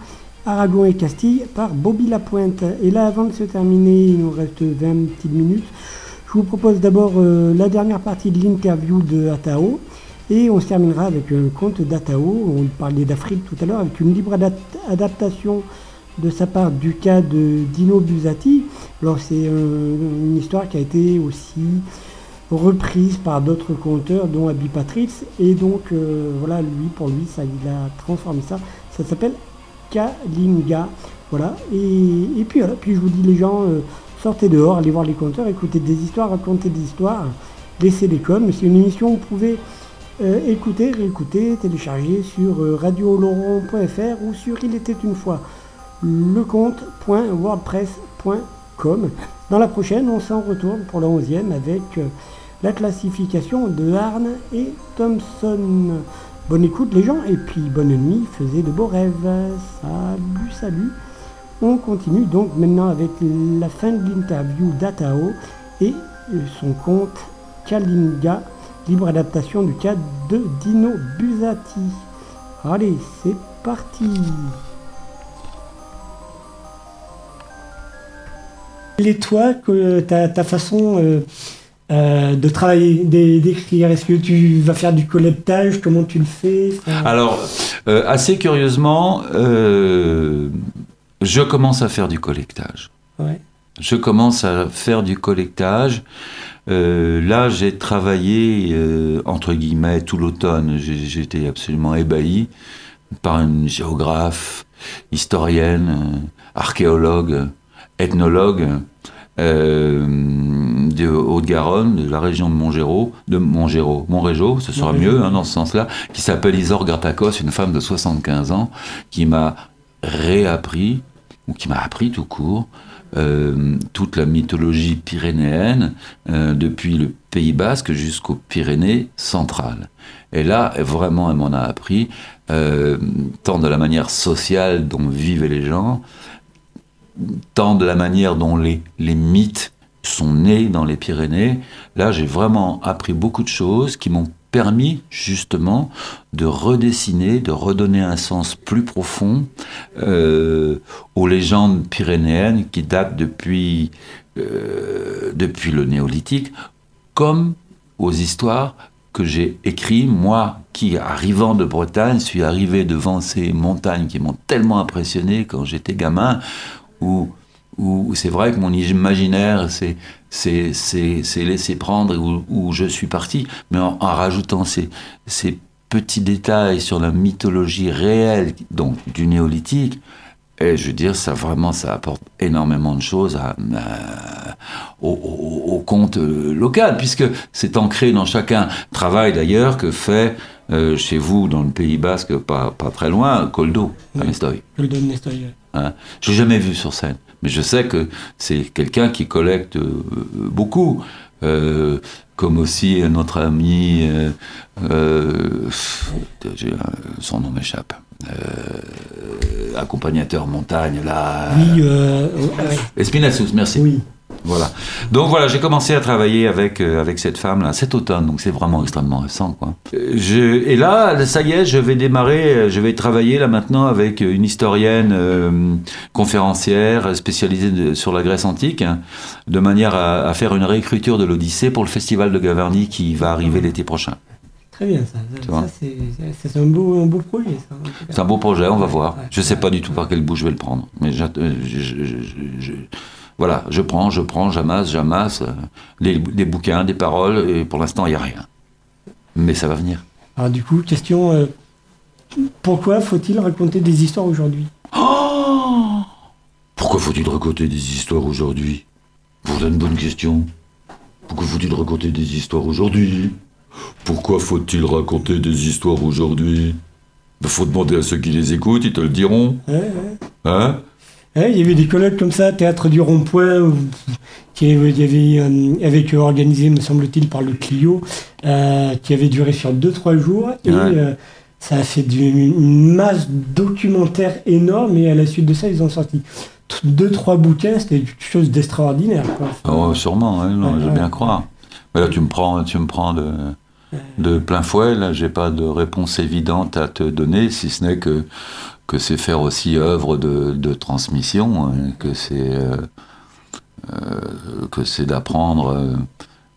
Aragon et Castille par Bobby Lapointe. Et là, avant de se terminer, il nous reste 20 petites minutes. Je vous propose d'abord la dernière partie de l'interview de Atao. Et on se terminera avec un conte d'Atao. On parlait d'Afrique tout à l'heure, avec une libre adap- adaptation de sa part du cas de Dino Buzzati. Alors c'est un- une histoire qui a été aussi reprise par d'autres conteurs, dont Abby Patrice. Et donc euh, voilà, lui, pour lui, ça, il a transformé ça. Ça s'appelle Kalinga. Voilà. Et, puis voilà, puis je vous dis les gens, euh, sortez dehors, allez voir les conteurs, écoutez des histoires, racontez des histoires, laissez les coms. C'est une émission que vous pouvez euh, écouter, réécouter, télécharger sur euh, radioloron.fr ou sur Il était une fois leconte.wordpress.com. Dans la prochaine, on s'en retourne pour la 11e avec euh, la classification de Arne et Thompson. Bonne écoute les gens et puis bonne nuit, faisez de beaux rêves. Salut, salut. On continue donc maintenant avec la fin de l'interview d'Atao et euh, son conte Kalinga, libre adaptation du cas de Dino Buzzati. Allez, c'est parti. Toi que ta, ta façon euh, euh, de travailler, d'é- d'écrire Est-ce que tu vas faire du collectage? Comment tu le fais? Enfin, Alors, euh, assez curieusement, euh, je commence à faire du collectage. ouais. Je commence à faire du collectage. Euh, là, j'ai travaillé, euh, entre guillemets, tout l'automne. J'ai- J'étais absolument ébahi par une géographe, historienne, euh, archéologue, ethnologue euh, de Haute-Garonne, de la région de Montgéraud, de Montgéraud, Montrégeau, ce sera Montrégeau. mieux hein, dans ce sens-là, qui s'appelle Isor Grapakos, une femme de 75 ans, qui m'a réappris, ou qui m'a appris tout court, euh, toute la mythologie pyrénéenne, euh, depuis le Pays Basque jusqu'aux Pyrénées centrales. Et là, vraiment, elle m'en a appris, euh, tant de la manière sociale dont vivaient les gens, tant de la manière dont les, les mythes sont nés dans les Pyrénées. Là, j'ai vraiment appris beaucoup de choses qui m'ont permis justement de redessiner, de redonner un sens plus profond euh, aux légendes pyrénéennes qui datent depuis, euh, depuis le néolithique, comme aux histoires que j'ai écrites, moi qui, arrivant de Bretagne, suis arrivé devant ces montagnes qui m'ont tellement impressionné quand j'étais gamin, où, où c'est vrai que mon imaginaire s'est laissé prendre, où, où je suis parti, mais en, en rajoutant ces, ces petits détails sur la mythologie réelle donc du néolithique, et je veux dire, ça vraiment, ça apporte énormément de choses à, à- au, au- au conte euh, local, puisque c'est ancré dans chacun. Travail d'ailleurs que fait euh, chez vous, dans le Pays Basque, pas, pas très loin, Coldo, à Mestoy. Je le Hein. J'ai jamais vu sur scène, Mais je sais que c'est quelqu'un qui collecte euh, beaucoup. Euh, comme aussi notre ami, euh, euh, son nom m'échappe, accompagnateur montagne, là. Oui. Espinassous, merci. Oui. Voilà. Donc voilà, j'ai commencé à travailler avec, euh, avec cette femme-là cet automne, donc c'est vraiment extrêmement récent. Quoi. Euh, Je, et là, ça y est, je vais démarrer, euh, je vais travailler là maintenant avec une historienne euh, conférencière spécialisée de- sur la Grèce antique, hein, de manière à, à faire une réécriture de l'Odyssée pour le festival de Gavarnie qui va arriver l'été prochain. Très bien, ça. Ça, c'est- un beau, un beau projet, ça. C'est un beau projet, on va Ouais, voir. ouais. Je sais pas du tout par quel bout je vais le prendre. Mais je- voilà, je prends, je prends, j'amasse, j'amasse euh, des bouquins, des paroles, et pour l'instant, il n'y a rien. Mais ça va venir. Alors du coup, question, euh, pourquoi faut-il raconter des histoires aujourd'hui? Pourquoi faut-il raconter des histoires aujourd'hui? Voilà une bonne question. Pourquoi faut-il raconter des histoires aujourd'hui? Pourquoi faut-il raconter des histoires aujourd'hui? Ben, Faut demander à ceux qui les écoutent, ils te le diront. Ouais, ouais. Hein? Ouais, il y avait des colloques comme ça, Théâtre du Rond-Point, qui avait, avait, euh, organisé, me semble-t-il, par le Clio, euh, qui avait duré sur 2-3 jours. Et Ouais. euh, ça a fait du- une masse documentaire énorme. Et à la suite de ça, ils ont sorti 2-3 bouquins. C'était quelque chose d'extraordinaire. Oh, sûrement, hein, non, Ouais, je veux ouais. bien croire. Mais là, tu me prends, tu me prends de, de plein fouet. Là, j'ai pas de réponse évidente à te donner, si ce n'est que, que c'est faire aussi œuvre de, de transmission, hein, que c'est euh, euh, que c'est d'apprendre euh,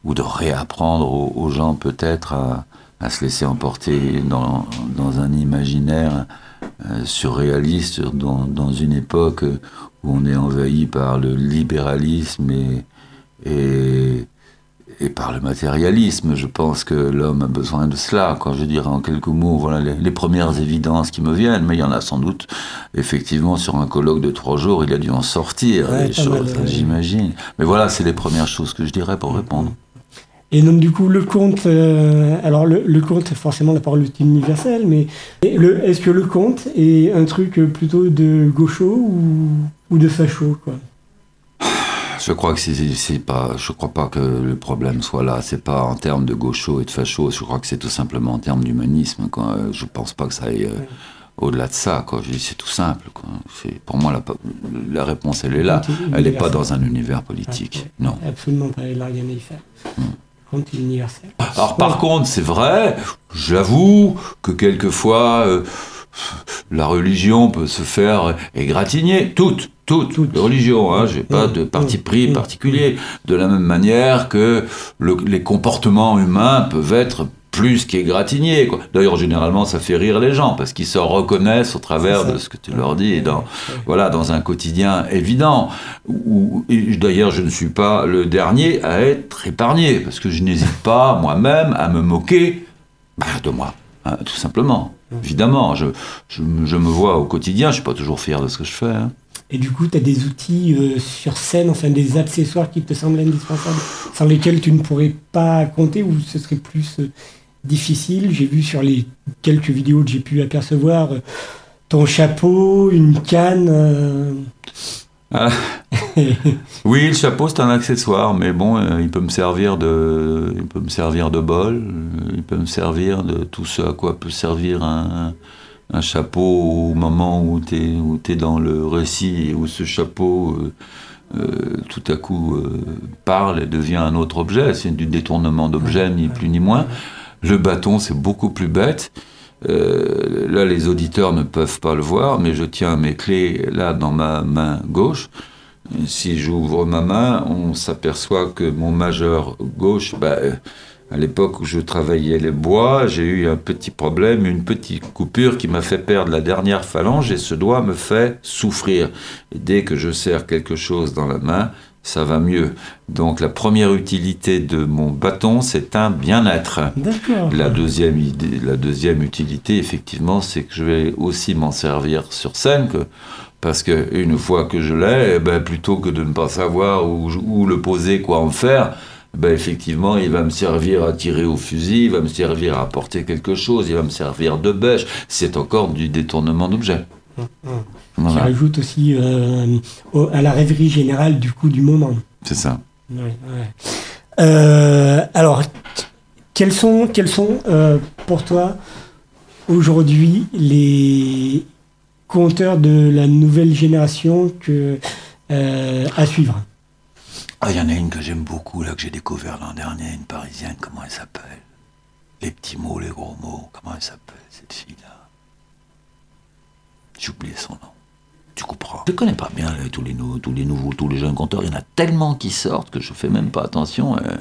ou de réapprendre aux, aux gens peut-être à, à se laisser emporter dans, dans un imaginaire surréaliste dans, dans une époque où on est envahi par le libéralisme et, et, et par le matérialisme. Je pense que l'homme a besoin de cela. Quand je dirais en quelques mots, voilà les, les premières évidences qui me viennent, mais il y en a sans doute, effectivement, sur un colloque de trois jours, il a dû en sortir, Ouais, des choses, ouais. j'imagine. Mais voilà, c'est les premières choses que je dirais pour répondre. Et donc du coup, le conte, euh, alors le, le conte, forcément la parole est universelle, mais est-ce que le conte est un truc plutôt de gaucho ou, ou de facho quoi? Je crois que c'est pas. Je crois pas que le problème soit là. C'est pas en termes de gaucho et de facho. Je crois que c'est tout simplement en termes d'humanisme. Je pense pas que ça aille euh, au-delà de ça. Quoi. C'est tout simple. Quoi. Pour moi, la, la réponse, elle est là. Elle n'est pas dans un univers politique. Non. Absolument pas, il n'a rien à y faire. Universel. Alors par contre, c'est vrai, j'avoue que quelquefois, euh, la religion peut se faire égratigner. Toutes, toutes, les religions. Hein, J'ai pas de parti pris particulier. De la même manière que le- les comportements humains peuvent être plus qu'égratignés. D'ailleurs, généralement, ça fait rire les gens parce qu'ils se reconnaissent au travers de ce que tu leur dis dans, voilà, dans un quotidien évident. D'ailleurs, je ne suis pas le dernier à être épargné parce que je n'hésite pas moi-même à me moquer bah, de moi, hein, tout simplement. Évidemment, je, je, me- vois au quotidien, je suis pas toujours fier de ce que je fais. hein. Et du coup, tu as des outils euh, sur scène, enfin des accessoires qui te semblent indispensables, sans lesquels tu ne pourrais pas compter ou ce serait plus euh, difficile? J'ai vu sur les quelques vidéos que j'ai pu apercevoir euh, ton chapeau, une canne. Euh, Ah. Oui, le chapeau c'est un accessoire, mais bon, euh, il peut me servir de, il peut me servir de bol, il peut me servir de tout ce à quoi peut servir un, un chapeau au moment où tu es, où dans le récit et où ce chapeau euh, euh, tout à coup parle et devient un autre objet. C'est du détournement d'objet, ni plus ni moins. Le bâton, c'est beaucoup plus bête. Euh, là, les auditeurs ne peuvent pas le voir, mais je tiens mes clés là dans ma main gauche. Si j'ouvre ma main, on s'aperçoit que mon majeur gauche, bah, euh, à l'époque où je travaillais les bois, j'ai eu un petit problème, une petite coupure qui m'a fait perdre la dernière phalange et ce doigt me fait souffrir. Et dès que je serre quelque chose dans la main, ça va mieux. Donc la première utilité de mon bâton, c'est un bien-être. D'accord. La deuxième idée, la deuxième utilité, effectivement, c'est que je vais aussi m'en servir sur scène, que, parce que une fois que je l'ai, eh ben, plutôt que de ne pas savoir où, où le poser, quoi en faire, eh ben, effectivement, il va me servir à tirer au fusil, il va me servir à porter quelque chose, il va me servir de bêche. C'est encore du détournement d'objet. Qui Voilà, rajoute aussi euh, au- à la rêverie générale du coup du moment. c'est ça. Ouais, ouais. Euh, alors, quels sont, quels sont euh, pour toi aujourd'hui les compteurs de la nouvelle génération que, à suivre? Ah, il y en a une que j'aime beaucoup, là, que j'ai découvert l'an dernier, une parisienne, comment elle s'appelle? Les petits mots, les gros mots, comment elle s'appelle, cette fille-là? J'ai oublié son nom. Tu comprends Je connais pas bien là, tous, les nouveaux, tous les jeunes compteurs. Il y en a tellement qui sortent que je fais même pas attention. euh,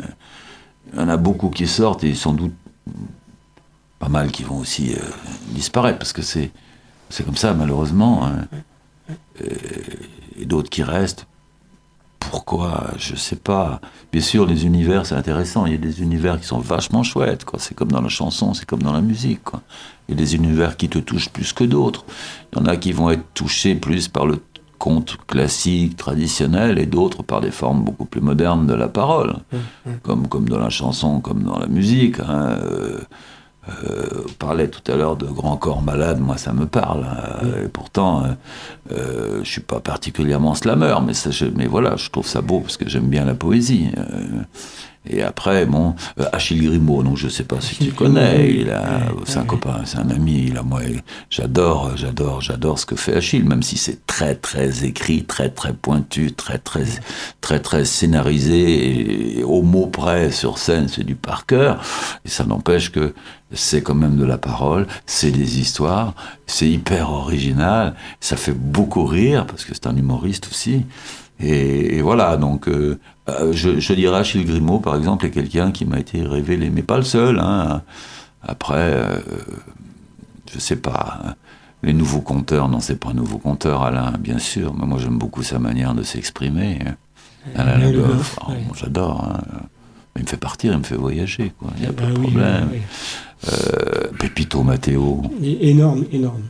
Il y en a beaucoup qui sortent et sans doute pas mal qui vont aussi euh, disparaître parce que c'est comme ça malheureusement. hein. Euh, et d'autres qui restent. Pourquoi? Je sais pas. Bien sûr, les univers, c'est intéressant. Il y a des univers qui sont vachement chouettes. C'est comme dans la chanson, c'est comme dans la musique. quoi. Il y a des univers qui te touchent plus que d'autres. Il y en a qui vont être touchés plus par le conte classique, traditionnel, et d'autres par des formes beaucoup plus modernes de la parole, comme, comme dans la chanson, comme dans la musique. hein. Euh, euh, on parlait tout à l'heure de Grand Corps Malade, moi ça me parle. hein. Et pourtant, euh, je suis pas particulièrement slammer, mais, ça, je- mais voilà, je trouve ça beau parce que j'aime bien la poésie. Et après, bon, euh, Achille Grimaud, donc je sais pas si tu connais, il a, c'est un copain, c'est un ami. Il a, moi, j'adore, j'adore, j'adore ce que fait Achille, même si c'est très, très écrit, très, très pointu, très, très, très, très scénarisé et au mot près sur scène, c'est du par cœur. Et ça n'empêche que c'est quand même de la parole, c'est des histoires, c'est hyper original, ça fait beaucoup rire parce que c'est un humoriste aussi. Et, et voilà, donc euh, euh, je, je dirais Achille Grimaud, par exemple, est quelqu'un qui m'a été révélé, mais pas le seul. hein. Après, euh, je sais pas. hein. Les nouveaux conteurs, non, c'est pas un nouveau conteur, Alain, bien sûr, mais moi j'aime beaucoup sa manière de s'exprimer. Alain Alain Leboeuf, Leboeuf, oh, ouais. J'adore. hein. Il me fait partir, il me fait voyager, quoi. Il n'y a Bah pas de oui, problème. oui, Euh, Pépito Matteo. Énorme, énorme.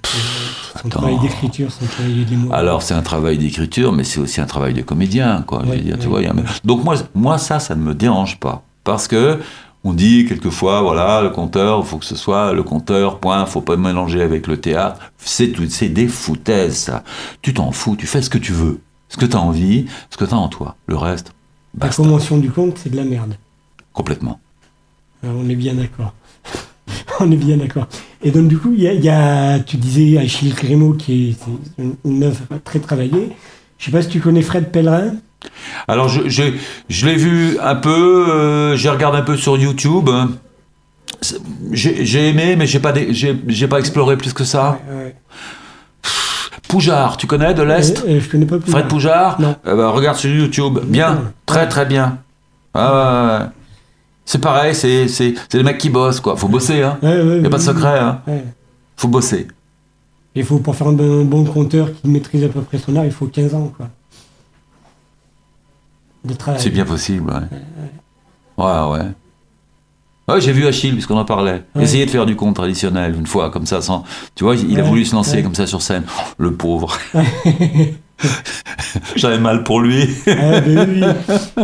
Son attends. travail d'écriture, son travail mots. Alors c'est un travail d'écriture, mais c'est aussi un travail de comédien, quoi. je veux tu vois, y a-. Donc moi, moi ça, ça ne me dérange pas, parce que on dit quelquefois, voilà, le conteur, il faut que ce soit le conteur, point, faut pas mélanger avec le théâtre. C'est des foutaises, ça. Tu t'en fous, tu fais ce que tu veux, ce que tu as envie, ce que tu as en toi. Le reste, La convention du conte, c'est de la merde. complètement. Alors, on est bien d'accord. on est bien d'accord. Et donc, du coup, il y a, il y a- tu disais Achille Grimaud, qui est c'est une, une œuvre très travaillée. Je sais pas si tu connais Fred Pellerin. Alors je, je, je l'ai vu un peu, euh, j'ai regardé un peu sur YouTube. J'ai j'ai aimé, mais j'ai pas, dé- j'ai j'ai pas exploré plus que ça. Ouais. Poujard, tu connais de l'Est Euh, euh, je connais pas plus. Fred Poujard Non. Eh ben, Regarde sur YouTube. Bien, Ouais. très très bien. Ah, ouais, ouais. C'est pareil, c'est c'est- les mecs qui bossent, quoi. Faut bosser, hein. Ouais, ouais, Y a pas de secret, hein. Faut bosser. Il faut, pour faire un bon, bon conteur qui maîtrise à peu près son art, il faut 15 ans, quoi. De travail. C'est bien possible, ouais. Ouais, ouais. Ouais, j'ai vu Achille, puisqu'on en parlait. Ouais. Essayer de faire du conte traditionnel, une fois, comme ça, sans. Tu vois, il a voulu se lancer comme ça sur scène. Oh, le pauvre. J'avais mal pour lui. Ah, ben oui.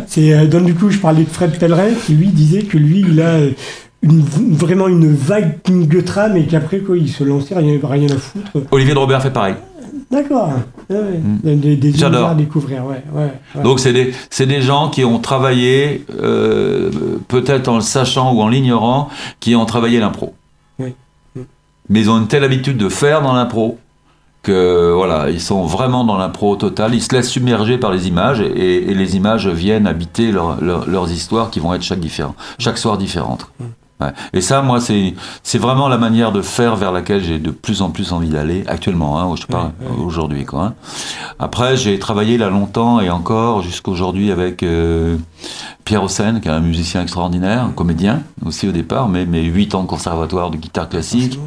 C'est, euh, donc du coup, je parlais de Fred Pellerin qui lui disait que lui, il a euh, une, vraiment une vague de trame et qu'après, quoi, il se lançait, rien, rien à foutre. Olivier de Robert fait pareil. D'accord. Ah ouais. Des, des J'adore. à découvrir, ouais. ouais, ouais. Donc c'est des, c'est des gens qui ont travaillé, euh, peut-être en le sachant ou en l'ignorant, qui ont travaillé l'impro. Oui. Mais ils ont une telle habitude de faire dans l'impro que voilà, ils sont vraiment dans l'impro total. Ils se laissent submerger par les images et, et les images viennent habiter leur- leur- leurs histoires qui vont être chaque différent, chaque soir différentes. Ouais. Et ça, moi, c'est vraiment la manière de faire vers laquelle j'ai de plus en plus envie d'aller actuellement, hein, où je parle aujourd'hui. Quoi, hein. Après, j'ai travaillé là longtemps et encore jusqu'aujourd'hui avec euh, Pierre Hossein, qui est un musicien extraordinaire, un comédien aussi au départ, mais, mais 8 ans de conservatoire de guitare classique.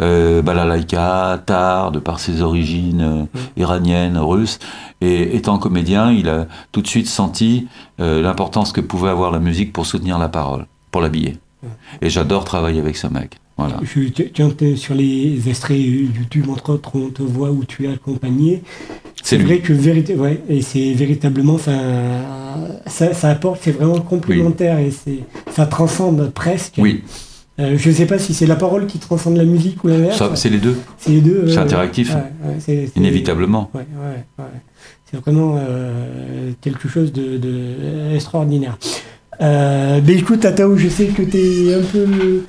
Euh, balalaïka, tar, de par ses origines euh, iraniennes, russes. Et étant comédien, il a tout de suite senti euh, l'importance que pouvait avoir la musique pour soutenir la parole, pour l'habiller. Et j'adore travailler avec ce mec. Voilà. Je, sur les extraits YouTube, entre autres, on te voit où tu es accompagné. C'est vrai que ouais, et c'est véritablement, ça, ça apporte, c'est vraiment complémentaire et c'est, ça transcende presque. Oui. Euh, je sais pas si c'est la parole qui transcende la musique ou l'inverse. Ça, C'est les deux. C'est les deux. C'est ouais, interactif. ouais, ouais, c'est- c'est- Inévitablement. Ouais, ouais, ouais. C'est vraiment euh, quelque chose de, de extraordinaire. Euh, ben écoute, Atao, je sais que t'es un peu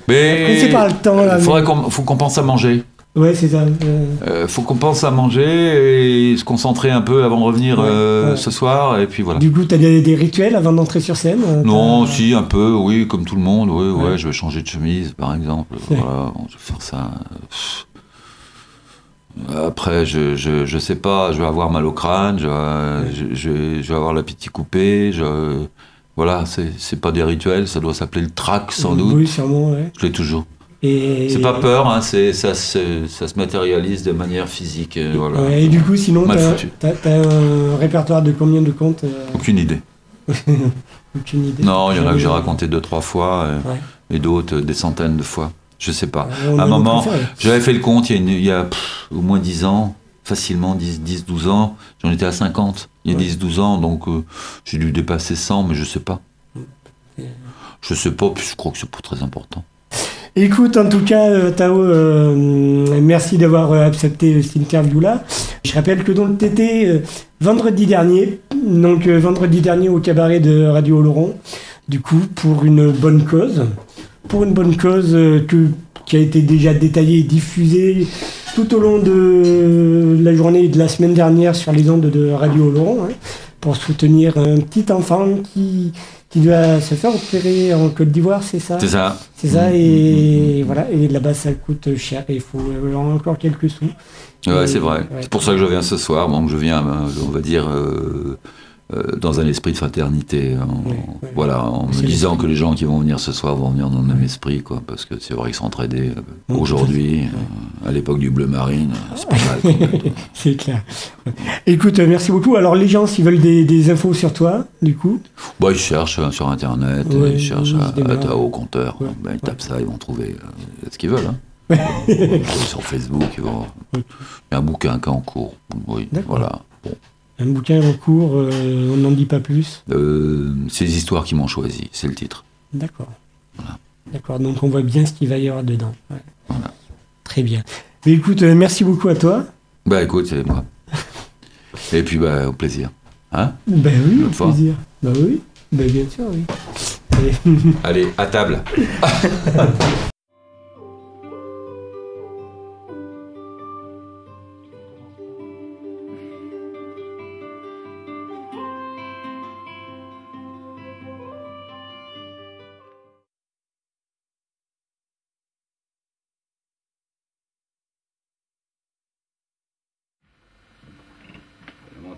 Mais pressé par le temps là. il faudrait mais- qu'on faut qu'on pense à manger. Ouais, c'est ça. euh, Euh, faut qu'on pense à manger et se concentrer un peu avant de revenir Ouais, euh, ouais. ce soir. Et puis voilà. Du coup, t'as des, des rituels avant d'entrer sur scène Non, si, un peu, oui, comme tout le monde. Oui, ouais, Ouais. je vais changer de chemise, par exemple. Voilà, je vais faire ça. Pff. Après, je, je, je sais pas, je vais avoir mal au crâne, je, vais- je vais avoir l'appétit coupé. Je, voilà, c'est c'est pas des rituels, ça doit s'appeler le trac, sans doute. Oui, sûrement, ouais. Je l'ai toujours. Et... C'est pas peur, hein, c'est ça, se- ça se matérialise de manière physique. euh, voilà. Et du coup, sinon, t'as t'as- t'as un répertoire de combien de contes euh, Aucune idée. Aucune idée. Non, il y en a que j'ai Jamais. raconté deux, trois fois, euh, Ouais. et d'autres euh, des centaines de fois. Je sais pas. on à un moment, j'avais fait le compte il y a, une- il y a, pff, au moins 10 ans, facilement 10, 10 12 ans. J'en étais à 50 il y a Ouais. 10, 12 ans, donc euh, j'ai dû dépasser 100, mais je sais pas. Je sais pas, puis je crois que c'est pas très important. Écoute, en tout cas, euh, Tao, euh, merci d'avoir euh, accepté cette interview-là. Je rappelle que donc t'étais vendredi dernier, donc vendredi dernier au cabaret de Radio Oloron, du coup, pour une bonne cause. Pour une bonne cause qui a été déjà détaillée et diffusée tout au long de la journée et de la semaine dernière sur les ondes de Radio Oloron, hein, pour soutenir un petit enfant qui, qui doit se faire opérer en Côte d'Ivoire, c'est ça C'est ça. c'est ça, Mm, et voilà, et là-bas ça coûte cher, et il faut encore quelques sous. Ouais, c'est vrai. ouais. C'est pour ça que je viens ce soir. Donc je viens, euh, on va dire, euh, euh, dans un esprit de fraternité. en-. Voilà, en me disant que les gens qui vont venir ce soir vont venir dans le même esprit, quoi. Parce que c'est vrai qu'ils s'entraidaient euh, aujourd'hui, euh, à l'époque du bleu marine, euh, c'est pas mal. quand même. C'est clair. Écoute, merci beaucoup. Alors les gens, s'ils veulent des, des infos sur toi, du coup, Bon, ils cherchent euh, sur Internet, Ouais, ils cherchent ils à, à compteur. Ouais, Ben, ils ouais. tapent ça, ils vont trouver ce qu'ils veulent. Hein. Sur Facebook, ils vont... il y a un bouquin qui est en cours. Oui, voilà. Bon. Un bouquin en cours, euh, on n'en dit pas plus. Euh, c'est les histoires qui m'ont choisi, c'est le titre. D'accord. D'accord, donc on voit bien ce qu'il va y avoir dedans. Ouais. Voilà. Très bien. Mais écoute, euh, merci beaucoup à toi. Bah écoute, c'est moi. Et puis, bah, au plaisir. Hein? Ben oui, au fois. plaisir. Ben oui, ben bien sûr, oui. Allez. Allez, à table.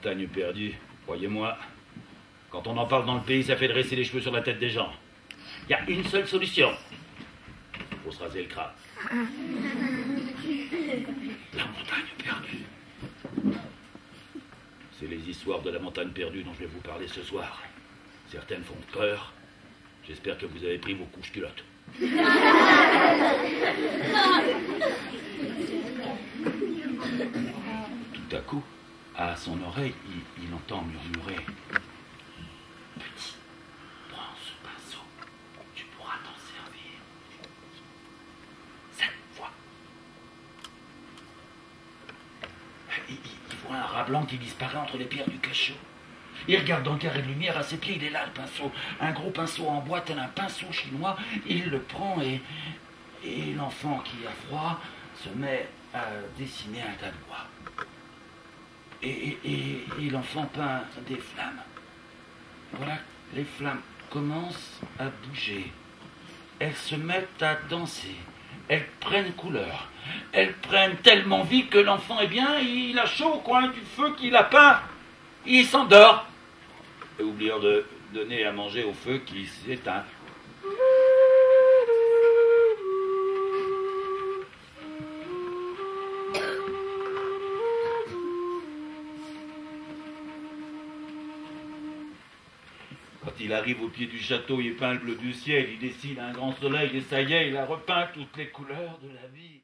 montagne perdue, croyez-moi. Quand on en parle dans le pays, ça fait dresser les cheveux sur la tête des gens. Il y a une seule solution. Faut se raser le crâne. La montagne perdue. C'est les histoires de la montagne perdue dont je vais vous parler ce soir. Certaines font peur. J'espère que vous avez pris vos couches culottes. Tout à coup, à son oreille, il, entend murmurer Petit, prends ce pinceau, tu pourras t'en servir. Cette fois. Il voit un rat blanc qui disparaît entre les pierres du cachot. Il regarde dans le carré de lumière, à ses pieds, il est là le pinceau. Un gros pinceau en bois, tel un pinceau chinois. Il le prend et, et l'enfant qui a froid se met à dessiner un tas de bois. Et, l'enfant peint des flammes. Voilà, les flammes commencent à bouger. Elles se mettent à danser. Elles prennent couleur. Elles prennent tellement vie que l'enfant, eh bien, il a chaud au coin du feu qu'il a peint. Il s'endort. Et oubliant de donner à manger au feu qui s'éteint. Il arrive au pied du château, il épingle du ciel, il dessine un grand soleil, et ça y est, il a repeint toutes les couleurs de la vie.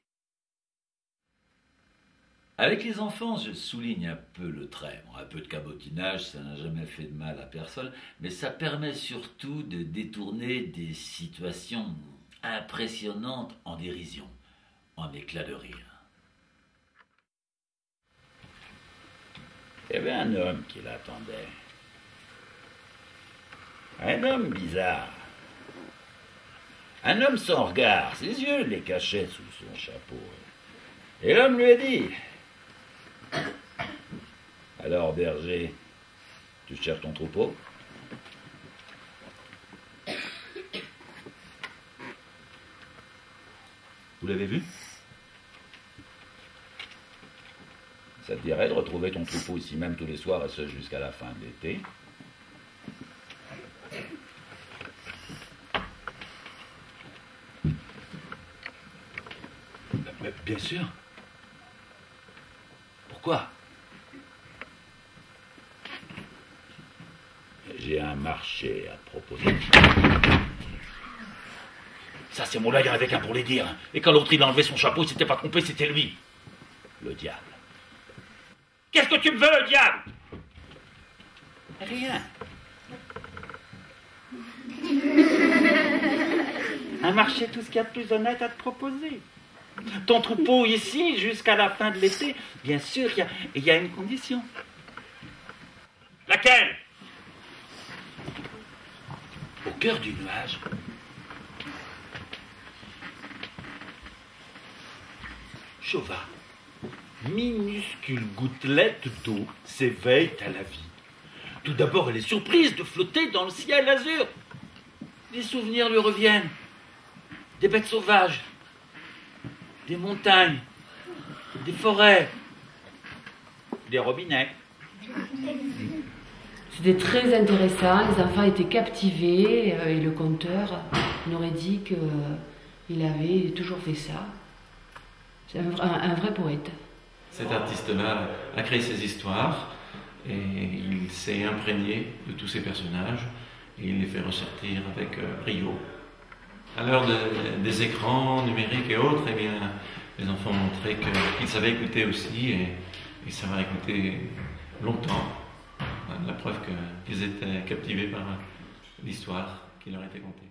Avec les enfants, je souligne un peu le trait. Un peu de cabotinage, ça n'a jamais fait de mal à personne, mais ça permet surtout de détourner des situations impressionnante en dérision, en éclat de rire. Il y avait un homme qui l'attendait. Un homme bizarre. Un homme sans regard, ses yeux les cachaient sous son chapeau. Et l'homme lui a dit Alors, berger, tu cherches ton troupeau? Vous l'avez vu? Ça te dirait de retrouver ton troupeau ici même tous les soirs et ce jusqu'à la fin de l'été? Mais bien sûr. Pourquoi? J'ai un marché à proposer. Ça, ces mots-là, il y en avait qu'un pour les dire. Et quand l'autre, il a enlevé son chapeau, il s'était pas trompé, c'était lui. Le diable. Qu'est-ce que tu me veux, diable? Rien. Un marché, tout ce qu'il y a de plus honnête à te proposer. Ton troupeau ici, jusqu'à la fin de l'été, bien sûr, il y a, il y a une condition. Laquelle? Au cœur du nuage, Chauva, minuscule gouttelette d'eau s'éveille à la vie. Tout d'abord, elle est surprise de flotter dans le ciel azur. Des souvenirs lui reviennent. Des bêtes sauvages, des montagnes, des forêts, des robinets. C'était très intéressant, les enfants étaient captivés euh, et le conteur aurait dit qu'il avait toujours fait ça. C'est un, un- un vrai poète. Cet artiste-là a créé ses histoires et il s'est imprégné de tous ces personnages et il les fait ressortir avec euh, brio. À l'heure de- des écrans numériques et autres, eh bien, les enfants ont montré qu'ils savaient écouter aussi et, ça va écouter longtemps. La preuve qu'ils étaient captivés par l'histoire qui leur était contée.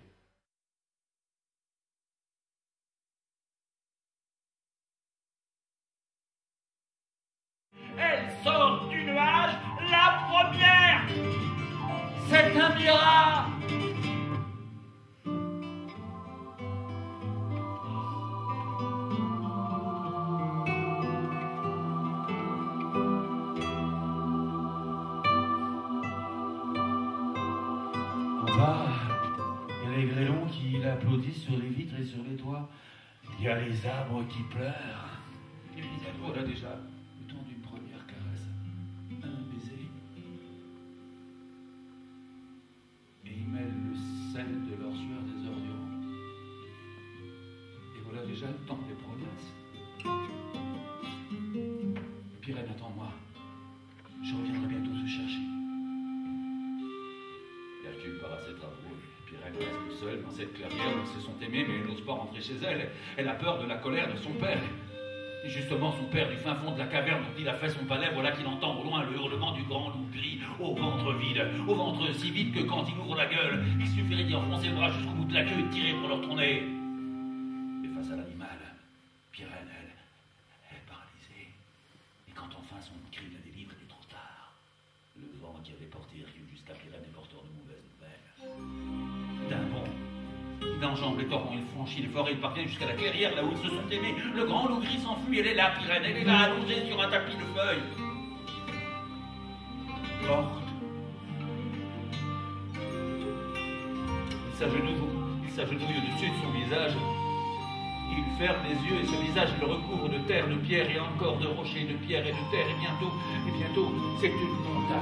Elle sort du nuage, la première C'est un miracle sur les toits. Il y a les arbres qui pleurent. Et puis voilà déjà le temps d'une première caresse. Un baiser. Et ils mêlent le sel de Reste seule dans cette clairière où se sont aimés, mais elle n'ose pas rentrer chez elle. Elle a peur de la colère de son père. Et justement, son père, du fin fond de la caverne dont il a fait son palais, voilà qu'il entend au loin le hurlement du grand loup gris, au ventre vide, au ventre si vide que quand il ouvre la gueule, il suffirait d'y enfoncer le bras jusqu'au bout de la queue et de tirer pour leur tourner. Enjambe torrents, il franchit les forêts, il parvient jusqu'à la clairière là où ils se sont aimés. Le grand loup gris s'enfuit, elle est là, Pirène, elle est là, allongée sur un tapis de feuilles. Morte. Il s'agenouille, il s'agenouille au-dessus de son visage. Il ferme les yeux et ce visage il le recouvre de terre, de pierre et encore de rochers, de pierre et de terre. Et bientôt, et bientôt, c'est une montagne.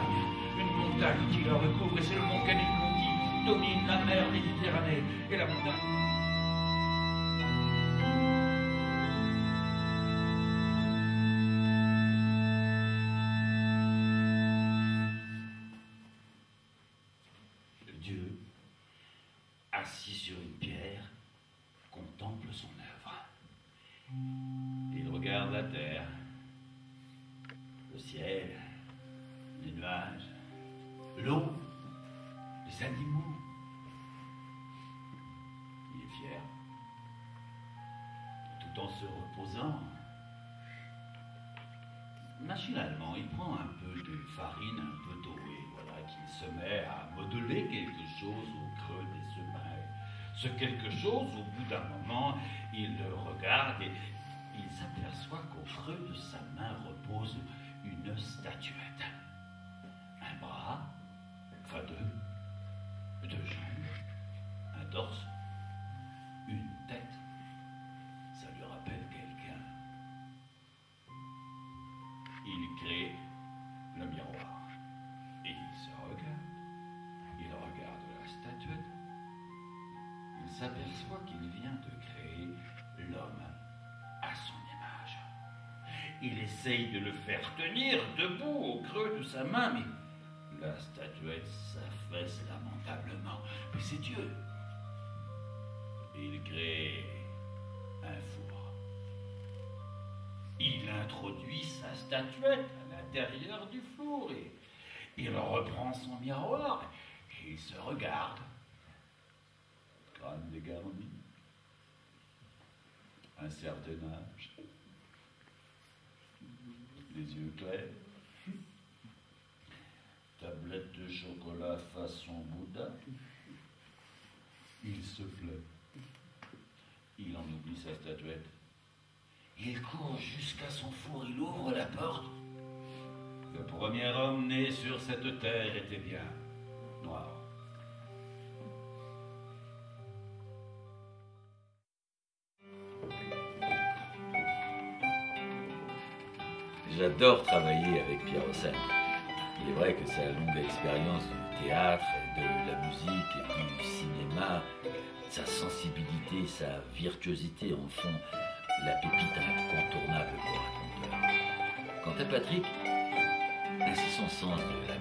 Une montagne qui le recouvre et c'est le mont Canicron qui domine la mer Méditerranée. Et la montagne. Machinalement, il prend un peu de farine, un peu d'eau, et voilà qu'il se met à modeler quelque chose au creux des semailles. Ce quelque chose, au bout d'un moment, il le regarde et il s'aperçoit qu'au creux de sa main repose une statuette. Un bras, enfin deux, deux jambes, un torse, s'aperçoit qu'il vient de créer l'homme à son image. Il essaye de le faire tenir debout au creux de sa main, mais la statuette s'affaisse lamentablement. Mais c'est Dieu. Il crée un four. Il introduit sa statuette à l'intérieur du four et il reprend son miroir et il se regarde. Crâne dégarni, un certain âge, les yeux clairs, tablette de chocolat façon Bouddha. Il se plaît. Il en oublie sa statuette. Il court jusqu'à son four, il ouvre la porte. Le premier homme né sur cette terre était bien noir. J'adore travailler avec Pierre Rosset. Il est vrai que sa longue expérience du théâtre, de la musique et du cinéma, sa sensibilité, sa virtuosité en font la pépite incontournable pour un conteur. Quant à Patrick, c'est son sens de la